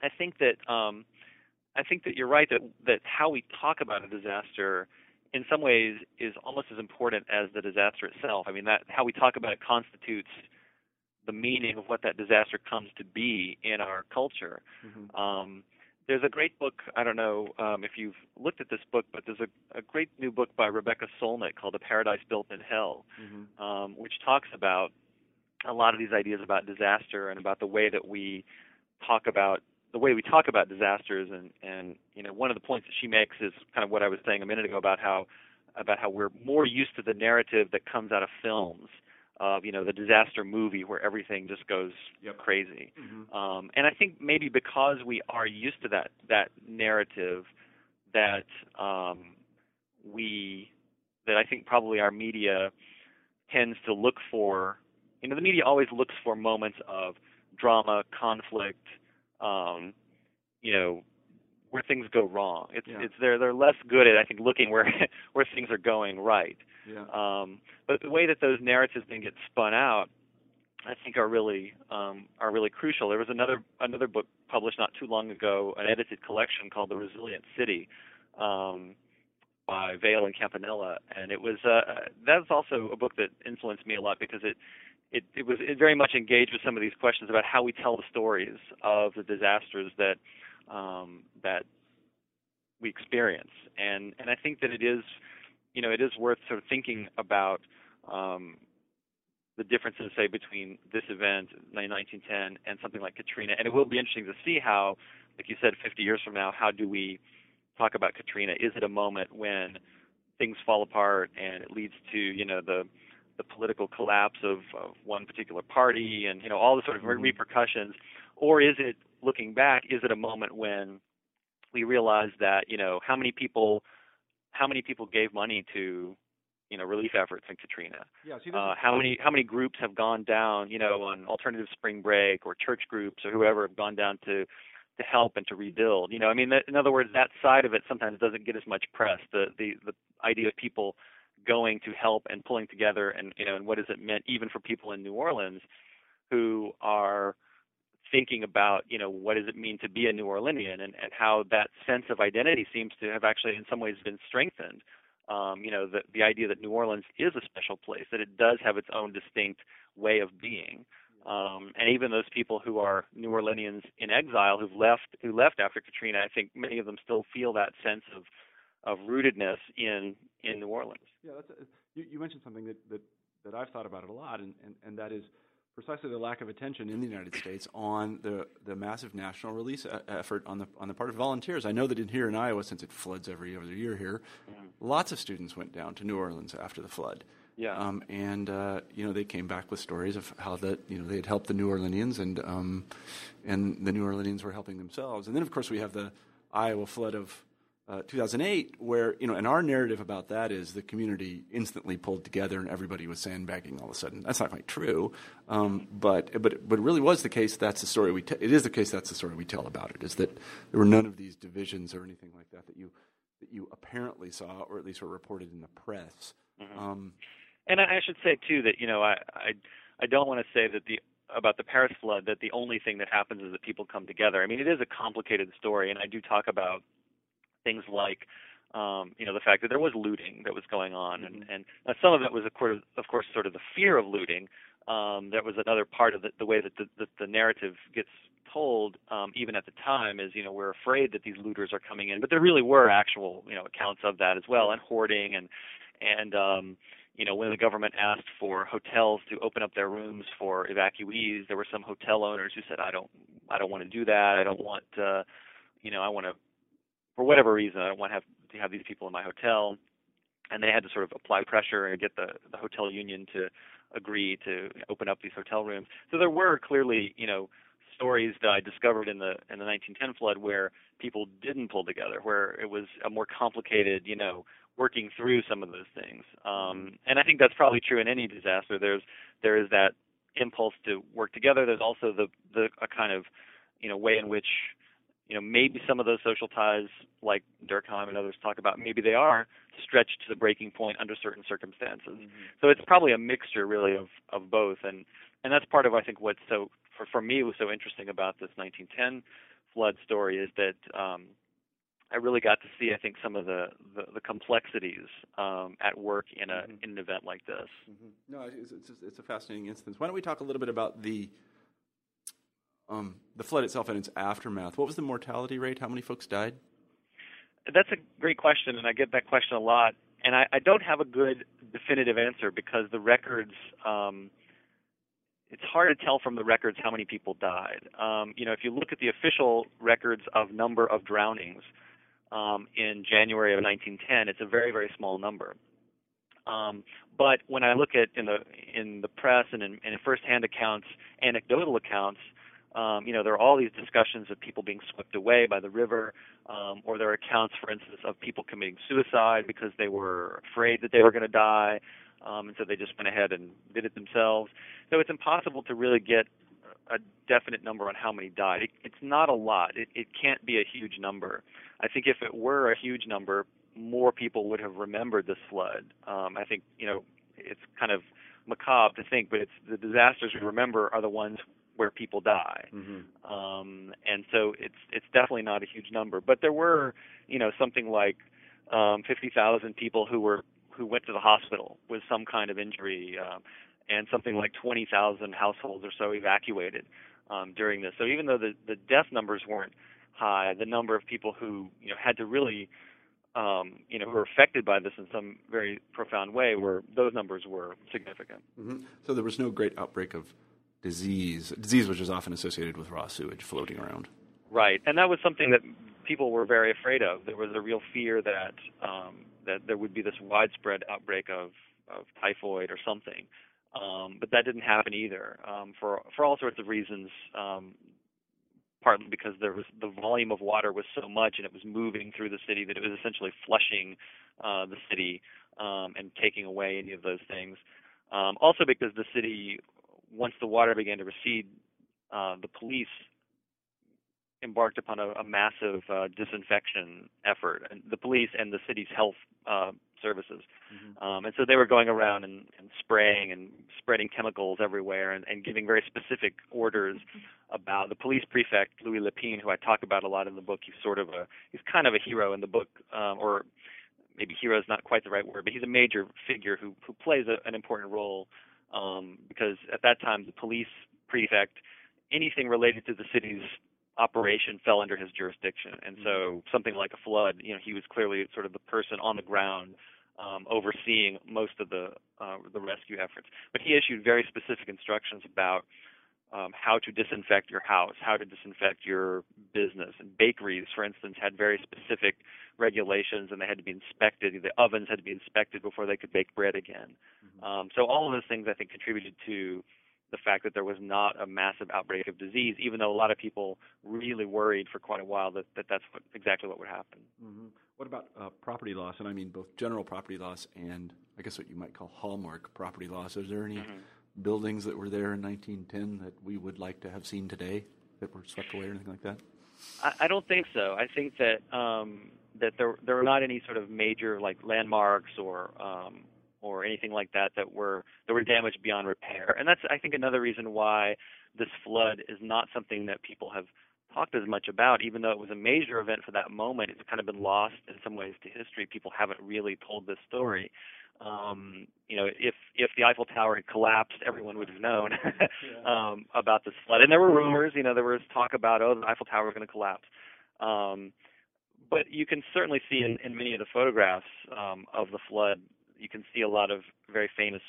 I think that um, I think that you're right that that how we talk about a disaster in some ways is almost as important as the disaster itself. I mean that how we talk about it constitutes the meaning of what that disaster comes to be in our culture. Mm-hmm. Um, there's a great book. I don't know um, if you've looked at this book, but there's a, a great new book by Rebecca Solnit called "The Paradise Built in Hell," mm-hmm. um, which talks about a lot of these ideas about disaster and about the way that we talk about the way we talk about disasters. And and you know, one of the points that she makes is kind of what I was saying a minute ago about how about how we're more used to the narrative that comes out of films of you know the disaster movie where everything just goes Yep. crazy. Mm-hmm. Um, and I think maybe because we are used to that that narrative, that um, we that I think probably our media tends to look for. You know, the media always looks for moments of drama, conflict, um, you know, where things go wrong. It's Yeah. it's they're they're less good at I think looking where (laughs) where things are going right. Yeah. Um, but the way that those narratives then get spun out, I think are really um, are really crucial. There was another another book published not too long ago, an edited collection called The Resilient City, um, by Vale and Campanella, and it was uh, that's also a book that influenced me a lot because it it, it was it very much engaged with some of these questions about how we tell the stories of the disasters that um, that we experience, and and I think that it is you know, it is worth sort of thinking about um, the differences, say, between this event, 1910, and something like Katrina. And it will be interesting to see how, like you said, 50 years from now, how do we talk about Katrina? Is it a moment when things fall apart and it leads to, you know, the the political collapse of, of one particular party and you know all the sort of Mhm. repercussions, or is it looking back? Is it a moment when we realize that you know how many people how many people gave money to you know relief efforts in Katrina? Yeah. See, Uh, how many how many groups have gone down, you know, on alternative spring break or church groups or whoever have gone down to to help and to rebuild? You know, I mean, that, in other words, that side of it sometimes doesn't get as much press. The the the idea of people going to help and pulling together, and you know, and what has it meant even for people in New Orleans who are thinking about, you know, what does it mean to be a New Orleanian, and, and how that sense of identity seems to have actually, in some ways, been strengthened um, you know, the, the idea that New Orleans is a special place, that it does have its own distinct way of being. Um, and even those people who are New Orleanians in exile who've left who left after Katrina, I think many of them still feel that sense of of rootedness in in New Orleans. Yeah, that's a, you, you mentioned something that, that, that I've thought about it a lot, and, and, and that is precisely the lack of attention in the United States on the, the massive national release effort on the on the part of volunteers. I know that in here in Iowa, since it floods every other year here, lots of students went down to New Orleans after the flood. Yeah. Um, and uh, you know they came back with stories of how that you know they had helped the New Orleanians and um, and the New Orleanians were helping themselves. And then of course we have the Iowa flood of uh, 2008, where you know, and our narrative about that is the community instantly pulled together and everybody was sandbagging all of a sudden. That's not quite true, um, but but but it really was the case. That's the story we. Te- it is the case. That's the story we tell about it. Is that there were none of these divisions or anything like that that you that you apparently saw, or at least were reported in the press. Um, And I, I should say too that you know I I, I don't want to say that the about the Paris flood that the only thing that happens is that people come together. I mean, it is a complicated story, and I do talk about things like um, you know the fact that there was looting that was going on, and and uh, some of it was of course of course sort of the fear of looting. Um, that was another part of the, the way that the, the, the narrative gets told, um, even at the time, is you know we're afraid that these looters are coming in, but there really were actual you know accounts of that as well, and hoarding and and um, you know when the government asked for hotels to open up their rooms for evacuees, there were some hotel owners who said I don't I don't want to do that, I don't want uh, you know I want to for whatever reason I don't want to have to have these people in my hotel, and they had to sort of apply pressure and get the the hotel union to agree to open up these hotel rooms. So there were clearly you know stories that I discovered in the in the 1910 flood where people didn't pull together, where it was a more complicated, you know, working through some of those things. Um, and I think that's probably true in any disaster. There's there is that impulse to work together. There's also the the a kind of you know way in which you know maybe some of those social ties, like Durkheim and others talk about, maybe they are stretched to the breaking point under certain circumstances. So it's probably a mixture really of of both, and and that's part of I think what's so for for me was so interesting about this 1910 flood story is that um, I really got to see I think some of the the, the complexities um, at work in a Mhm. in an event like this. No, it's, it's, it's a fascinating instance. Why don't we talk a little bit about the um, the flood itself and its aftermath? What was the mortality rate? How many folks died? That's a great question, and I get that question a lot. And I, I don't have a good definitive answer because the records. Um, it's hard to tell from the records how many people died. Um, you know, if you look at the official records of number of drownings, um, in January of 1910, it's a very very small number. Um, but when I look at in the in the press and in, in firsthand accounts, anecdotal accounts, um, you know, there are all these discussions of people being swept away by the river, um, or there are accounts, for instance, of people committing suicide because they were afraid that they were going to die, um, and so they just went ahead and did it themselves. So it's impossible to really get a definite number on how many died. It, it's not a lot. It, it can't be a huge number. I think if it were a huge number, more people would have remembered this flood. Um, I think you know it's kind of macabre to think, but it's the disasters we remember are the ones where people die. Mm-hmm. Um, and so it's it's definitely not a huge number. But there were you know something like um, 50,000 people who were who went to the hospital with some kind of injury, uh, and something like 20,000 households or so evacuated um, during this. So even though the the death numbers weren't high, the number of people who you know had to really um, you know, who were affected by this in some very profound way, were those numbers were significant. Mm-hmm. So there was no great outbreak of disease, disease which is often associated with raw sewage floating around. Right, and that was something that people were very afraid of. There was a real fear that um, that there would be this widespread outbreak of, of typhoid or something. Um, but that didn't happen either um, for for all sorts of reasons. Um, partly because there was the volume of water was so much and it was moving through the city that it was essentially flushing uh, the city um, and taking away any of those things. Um, also because the city, once the water began to recede, uh, the police embarked upon a, a massive uh, disinfection effort, and the police and the city's health uh, services. Mm-hmm. Um, and so they were going around and, and spraying and spreading chemicals everywhere and, and giving very specific orders about the police prefect Louis Lepine, who I talk about a lot in the book. He's sort of a he's kind of a hero in the book, um, or maybe hero is not quite the right word, but he's a major figure who who plays a, an important role um, because at that time the police prefect anything related to the city's operation fell under his jurisdiction. And so mm-hmm. something like a flood, you know, he was clearly sort of the person on the ground um, overseeing most of the uh, the rescue efforts. But he issued very specific instructions about um, how to disinfect your house, how to disinfect your business. And bakeries, for instance, had very specific regulations, and they had to be inspected. The ovens had to be inspected before they could bake bread again. Um, so all of those things, I think, contributed to the fact that there was not a massive outbreak of disease, even though a lot of people really worried for quite a while that, that that's what, exactly what would happen. Mm-hmm. What about uh, property loss? And I mean both general property loss and I guess what you might call hallmark property loss. Is there any mm-hmm. buildings that were there in 1910 that we would like to have seen today that were swept away or anything like that? I, I don't think so. I think that um, that there there are not any sort of major like landmarks or um, or anything like that that were that were damaged beyond repair. And that's I think another reason why this flood is not something that people have talked as much about, even though it was a major event for that moment. It's kind of been lost in some ways to history. People haven't really told this story. Um, you know, if if the Eiffel Tower had collapsed, everyone would have known (laughs) um, about this flood. And there were rumors. You know, there was talk about oh, the Eiffel Tower was going to collapse. Um, but you can certainly see in, in many of the photographs um, of the flood you can see a lot of very famous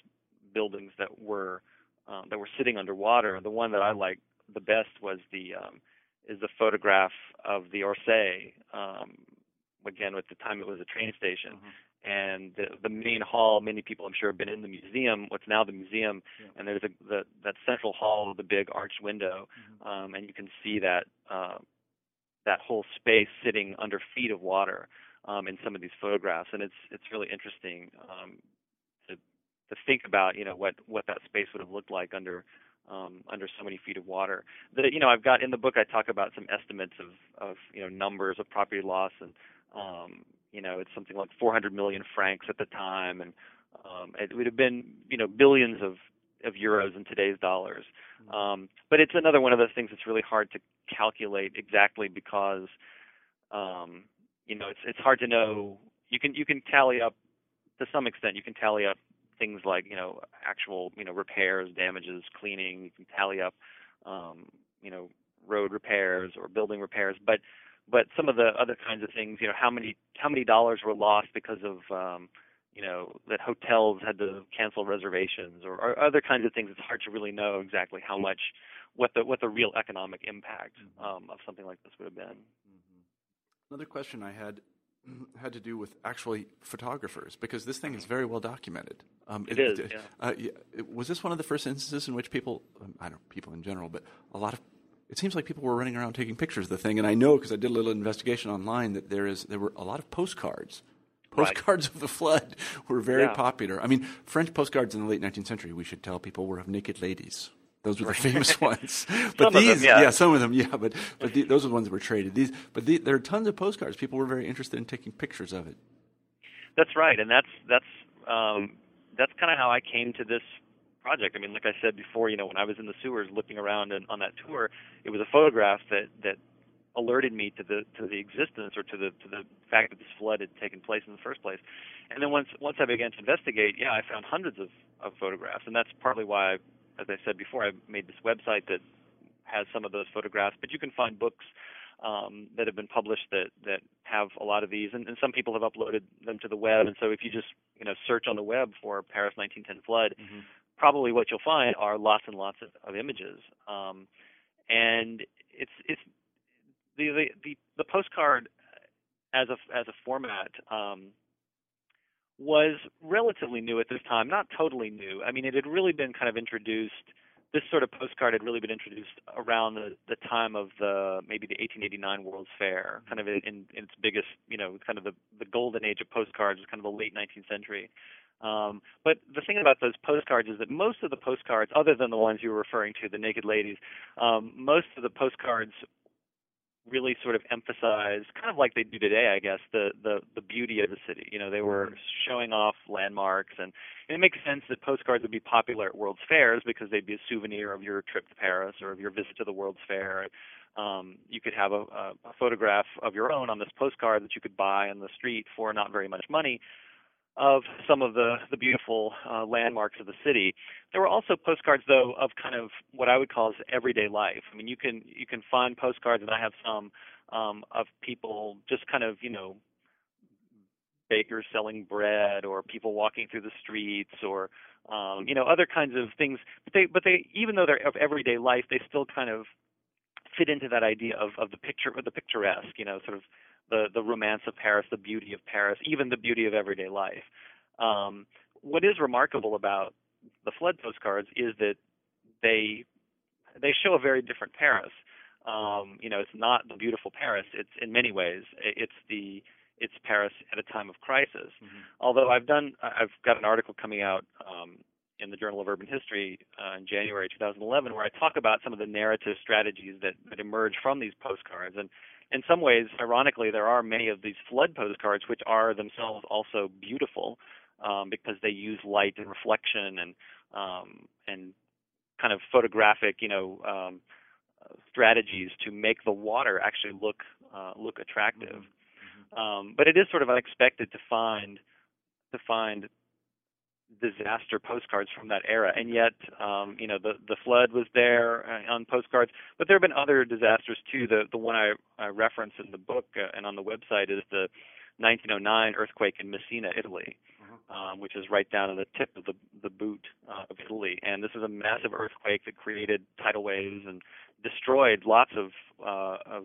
buildings that were um, that were sitting underwater. The one that I like the best was the um, is the photograph of the Orsay. Um, again, at the time it was a train station, mm-hmm. and the, the main hall. Many people, I'm sure, have been in the museum. What's now the museum, yeah. and there's a the, that central hall with the big arched window, mm-hmm. um, and you can see that uh, that whole space sitting under feet of water um, in some of these photographs, and it's it's really interesting um, to to think about you know what what that space would have looked like under um, under so many feet of water. That you know I've got in the book I talk about some estimates of of you know numbers of property loss and um, you know it's something like 400 million francs at the time, and um, it would have been you know billions of of euros in today's dollars. Mm-hmm. Um, but it's another one of those things that's really hard to calculate exactly because um, you know, it's it's hard to know. You can you can tally up to some extent. You can tally up things like you know actual you know repairs, damages, cleaning. You can tally up um, you know road repairs or building repairs, but but some of the other kinds of things, you know, how many how many dollars were lost because of um, you know that hotels had to cancel reservations or, or other kinds of things. It's hard to really know exactly how much what the what the real economic impact mm-hmm. um, of something like this would have been. Another question I had (clears throat) had to do with actually photographers because this thing is very well documented. Um, it, it is. It, yeah. Uh, yeah. Was this one of the first instances in which people, um, I don't know, people in general, but a lot of it seems like people were running around taking pictures of the thing, and I know because I did a little investigation online that there is there were a lot of postcards. Postcards right. of the flood were very yeah. popular. I mean, French postcards in the late 19th century, we should tell people, were of naked ladies. Those were the (laughs) famous ones. But these, them, yeah. yeah. some of them, yeah. But but the, those are the ones that were traded. These, but the, there are tons of postcards. People were very interested in taking pictures of it. That's right, and that's that's um, that's kind of how I came to this project. I mean, like I said before, you know, when I was in the sewers looking around and on that tour, it was a photograph that that alerted me to the to the existence or to the to the fact that this flood had taken place in the first place. And then once once I began to investigate, yeah, I found hundreds of of photographs, and that's partly why, I, as I said before, I made this website that has some of those photographs. But you can find books um, that have been published that that have a lot of these, and, and some people have uploaded them to the web. And so if you just you know search on the web for Paris 1910 flood, mm-hmm probably what you'll find are lots and lots of, of images. Um, and it's it's the, the the the postcard as a as a format um, was relatively new at this time, not totally new. I mean, it had really been kind of introduced. This sort of postcard had really been introduced around the, the time of the maybe the 1889 World's Fair, kind of in, in its biggest, you know, kind of the, the golden age of postcards, kind of the late 19th century. Um, but the thing about those postcards is that most of the postcards, other than the ones you were referring to, the naked ladies, um, most of the postcards really sort of emphasize, kind of like they do today, I guess, the the the beauty of the city. You know, they were showing off landmarks, and, and it makes sense that postcards would be popular at World's Fairs because they'd be a souvenir of your trip to Paris or of your visit to the World's Fair. Um, you could have a, a photograph of your own on this postcard that you could buy on the street for not very much money of some of the, the beautiful uh, landmarks of the city. There were also postcards, though, of kind of what I would call as everyday life. I mean, you can you can find postcards, and I have some um, of people just kind of you know bakers selling bread, or people walking through the streets, or um, you know other kinds of things. But they but they even though they're of everyday life, they still kind of fit into that idea of, of the picture of the picturesque, you know, sort of the the romance of Paris, the beauty of Paris, even the beauty of everyday life. Um, what is remarkable about the flood postcards is that they they show a very different Paris. Um, you know, it's not the beautiful Paris. It's in many ways it's the it's Paris at a time of crisis. Mm-hmm. Although I've done I've got an article coming out um, in the Journal of Urban History uh, in January 2011 where I talk about some of the narrative strategies that, that emerge from these postcards and in some ways, ironically, there are many of these flood postcards which are themselves also beautiful um, because they use light and reflection and um, and kind of photographic, you know, um, strategies to make the water actually look uh, look attractive. Mm-hmm. Um, but it is sort of unexpected to find to find disaster postcards from that era, and yet um, you know the the flood was there uh, on postcards. But there have been other disasters too. The the one I, I reference in the book uh, and on the website is the 1909 earthquake in Messina, Italy, uh-huh. um, which is right down on the tip of the the boot uh, of Italy. And this is a massive earthquake that created tidal waves and destroyed lots of uh, of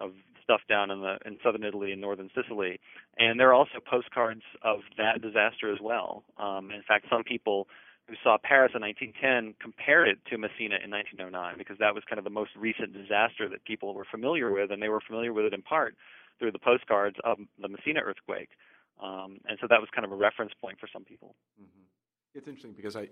of stuff down in the in southern Italy and northern Sicily, and there are also postcards of that disaster as well. Um, in fact, some people who saw Paris in 1910 compared it to Messina in 1909 because that was kind of the most recent disaster that people were familiar with, and they were familiar with it in part through the postcards of the Messina earthquake. Um, and so that was kind of a reference point for some people. Mm-hmm. It's interesting because I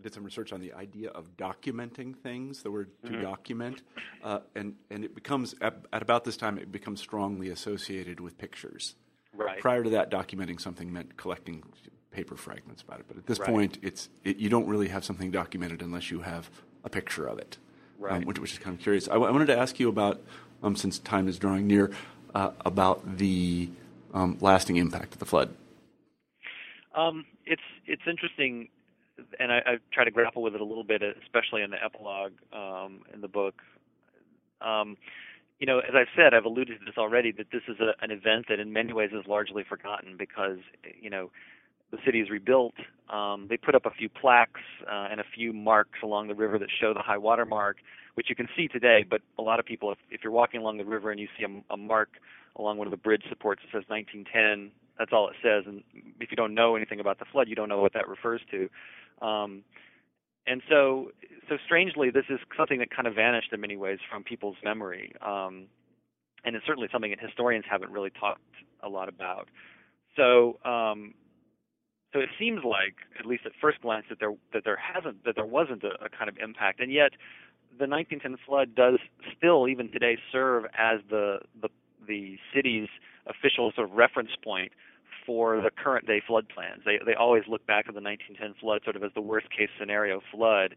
I did some research on the idea of documenting things, the word to mm-hmm. document, uh, and and it becomes at, at, about this time it becomes strongly associated with pictures. Right. Prior to that, documenting something meant collecting paper fragments about it, but at this right. point, it's it, you don't really have something documented unless you have a picture of it, um, right. um, which, which, is kind of curious. I, I wanted to ask you about, um, since time is drawing near, uh, about the um, lasting impact of the flood. Um, it's it's interesting and I, I try to grapple with it a little bit, especially in the epilogue um, in the book. Um, you know, as I've said, I've alluded to this already that this is a, an event that in many ways is largely forgotten because you know the city is rebuilt, um, they put up a few plaques uh, and a few marks along the river that show the high water mark, which you can see today. But a lot of people, if, if you're walking along the river and you see a, a mark along one of the bridge supports that says 1910, that's all it says. And if you don't know anything about the flood, you don't know what that refers to. Um, and so, so strangely, this is something that kind of vanished in many ways from people's memory. Um, and it's certainly something that historians haven't really talked a lot about. So, um, so it seems like, at least at first glance, that there that there hasn't that there wasn't a, a kind of impact, and yet the 1910 flood does still, even today, serve as the the the city's official sort of reference point for the current day flood plans. They they always look back at the 1910 flood sort of as the worst case scenario flood,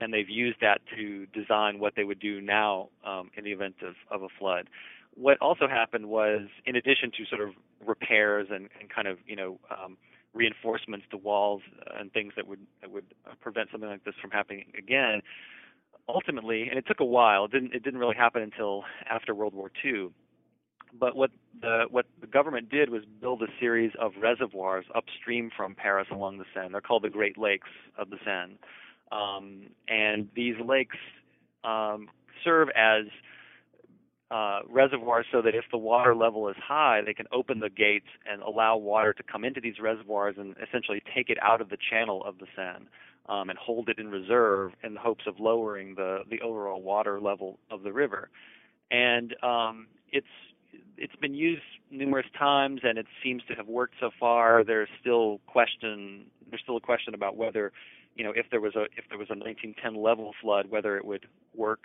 and they've used that to design what they would do now um, in the event of, of a flood. What also happened was, in addition to sort of repairs and, and kind of you know um, reinforcements to walls and things that would that would prevent something like this from happening again. Ultimately, and it took a while. It didn't it didn't really happen until after World War II. But what the what the government did was build a series of reservoirs upstream from Paris along the Seine. They're called the Great Lakes of the Seine, um, and these lakes um, serve as uh, reservoirs so that if the water level is high, they can open the gates and allow water to come into these reservoirs and essentially take it out of the channel of the Seine um, and hold it in reserve in the hopes of lowering the the overall water level of the river. And um, it's it's been used numerous times and it seems to have worked so far. There's still question there's still a question about whether you know if there was a if there was a 1910 level flood whether it would work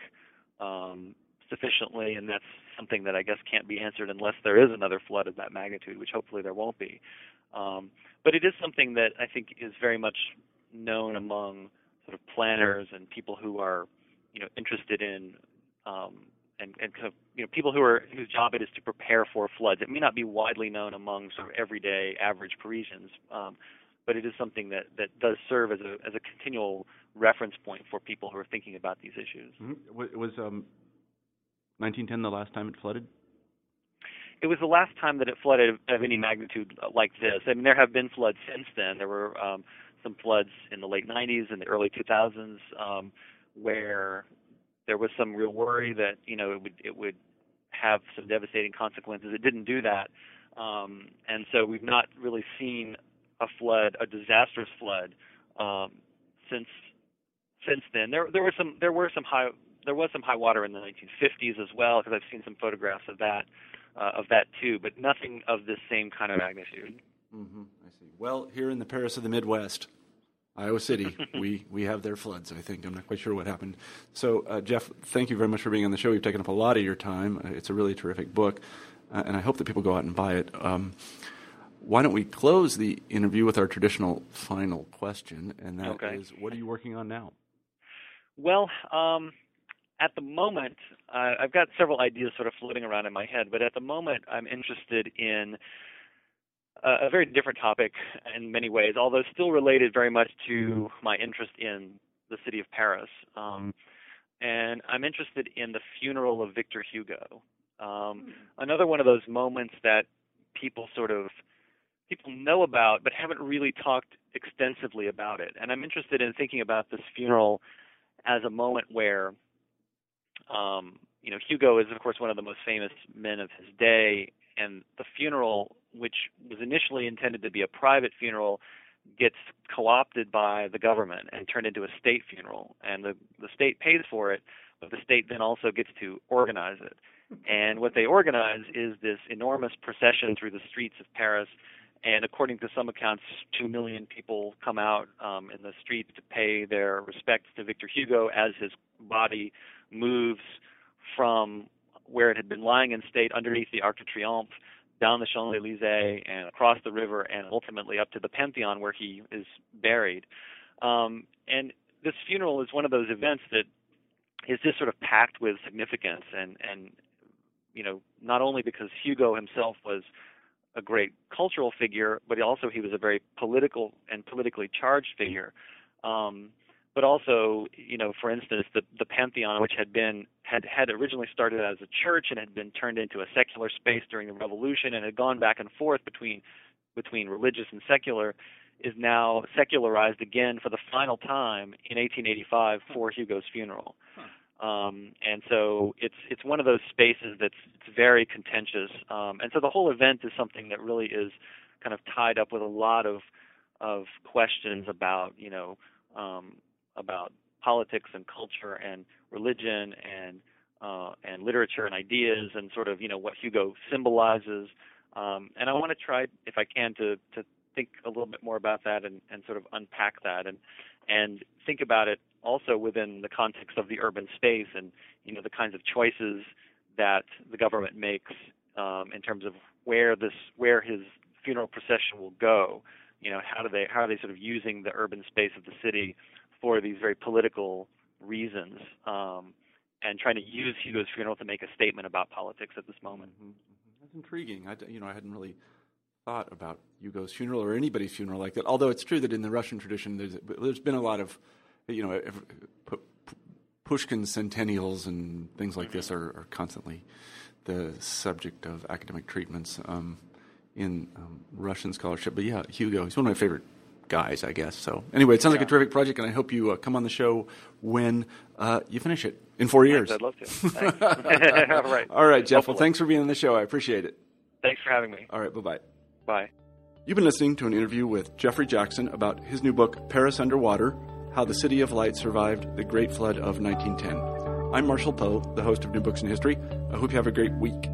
um, sufficiently, and that's something that I guess can't be answered unless there is another flood of that magnitude, which hopefully there won't be. Um, but it is something that I think is very much known among sort of planners and people who are, you know, interested in um, and, and kind of you know people who are whose job it is to prepare for floods. It may not be widely known among sort of everyday average Parisians, um, but it is something that that does serve as a as a continual reference point for people who are thinking about these issues. Mm-hmm. Was um, 1910 the last time it flooded? It was the last time that it flooded of any magnitude like this. I mean, there have been floods since then. There were um, some floods in the late 90s and the early 2000s um, where there was some real worry that you know it would it would have some devastating consequences. It didn't do that, um, and so we've not really seen a flood, a disastrous flood, um, since since then. There there were some there were some high there was some high water in the 1950s as well, because I've seen some photographs of that uh, of that too, but nothing of this same kind of magnitude. Mm-hmm. I see. Well, here in the Paris of the Midwest, Iowa City, (laughs) we we have their floods. I think I'm not quite sure what happened. So, uh, Jeff, thank you very much for being on the show. We've taken up a lot of your time. Uh, it's a really terrific book, uh, and I hope that people go out and buy it. Um, why don't we close the interview with our traditional final question, and that okay. is, what are you working on now? Well, um, at the moment, uh, I've got several ideas sort of floating around in my head, but at the moment, I'm interested in a, a very different topic in many ways, although still related very much to my interest in the city of Paris. Um, and I'm interested in the funeral of Victor Hugo. Um, another one of those moments that people sort of people know about but haven't really talked extensively about it. And I'm interested in thinking about this funeral as a moment where um, you know, Hugo is of course one of the most famous men of his day, and the funeral, which was initially intended to be a private funeral, gets co-opted by the government and turned into a state funeral, and the the state pays for it, but the state then also gets to organize it. And what they organize is this enormous procession through the streets of Paris and according to some accounts, two million people come out um, in the streets to pay their respects to Victor Hugo as his body moves from where it had been lying in state underneath the Arc de Triomphe down the Champs Elysees and across the river and ultimately up to the Pantheon where he is buried. Um, and this funeral is one of those events that is just sort of packed with significance and and you know not only because Hugo himself was a great cultural figure, but also he was a very political and politically charged figure. Um, but also, you know, for instance, the the Pantheon, which had been had had originally started as a church and had been turned into a secular space during the Revolution, and had gone back and forth between between religious and secular, is now secularized again for the final time in 1885 for Hugo's funeral. Um, and so it's it's one of those spaces that's it's very contentious. Um, and so the whole event is something that really is kind of tied up with a lot of of questions about you know um, about politics and culture and religion and uh, and literature and ideas and sort of you know what Hugo symbolizes. Um, and I want to try, if I can, to to think a little bit more about that and, and sort of unpack that and and think about it also within the context of the urban space and you know the kinds of choices that the government makes um, in terms of where this where his funeral procession will go. You know how do they how are they sort of using the urban space of the city for these very political reasons um, and trying to use Hugo's funeral to make a statement about politics at this moment. Mm-hmm. That's intriguing. I, you know, I hadn't really thought about Hugo's funeral or anybody's funeral like that. Although it's true that in the Russian tradition, there's there's been a lot of, you know, Pushkin centennials and things like this are, are constantly the subject of academic treatments um, in um, Russian scholarship. But yeah, Hugo, he's one of my favorite guys, I guess. So anyway, it sounds yeah. like a terrific project, and I hope you uh, come on the show when uh, you finish it in four years. I'd love to. (laughs) (laughs) All right. All right, Jeff. Hopefully. Well, thanks for being on the show. I appreciate it. Thanks for having me. All right. Bye bye. Bye. You've been listening to an interview with Jeffrey Jackson about his new book, Paris Underwater How the City of Light Survived the Great Flood of 1910. I'm Marshall Poe, the host of New Books in History. I hope you have a great week.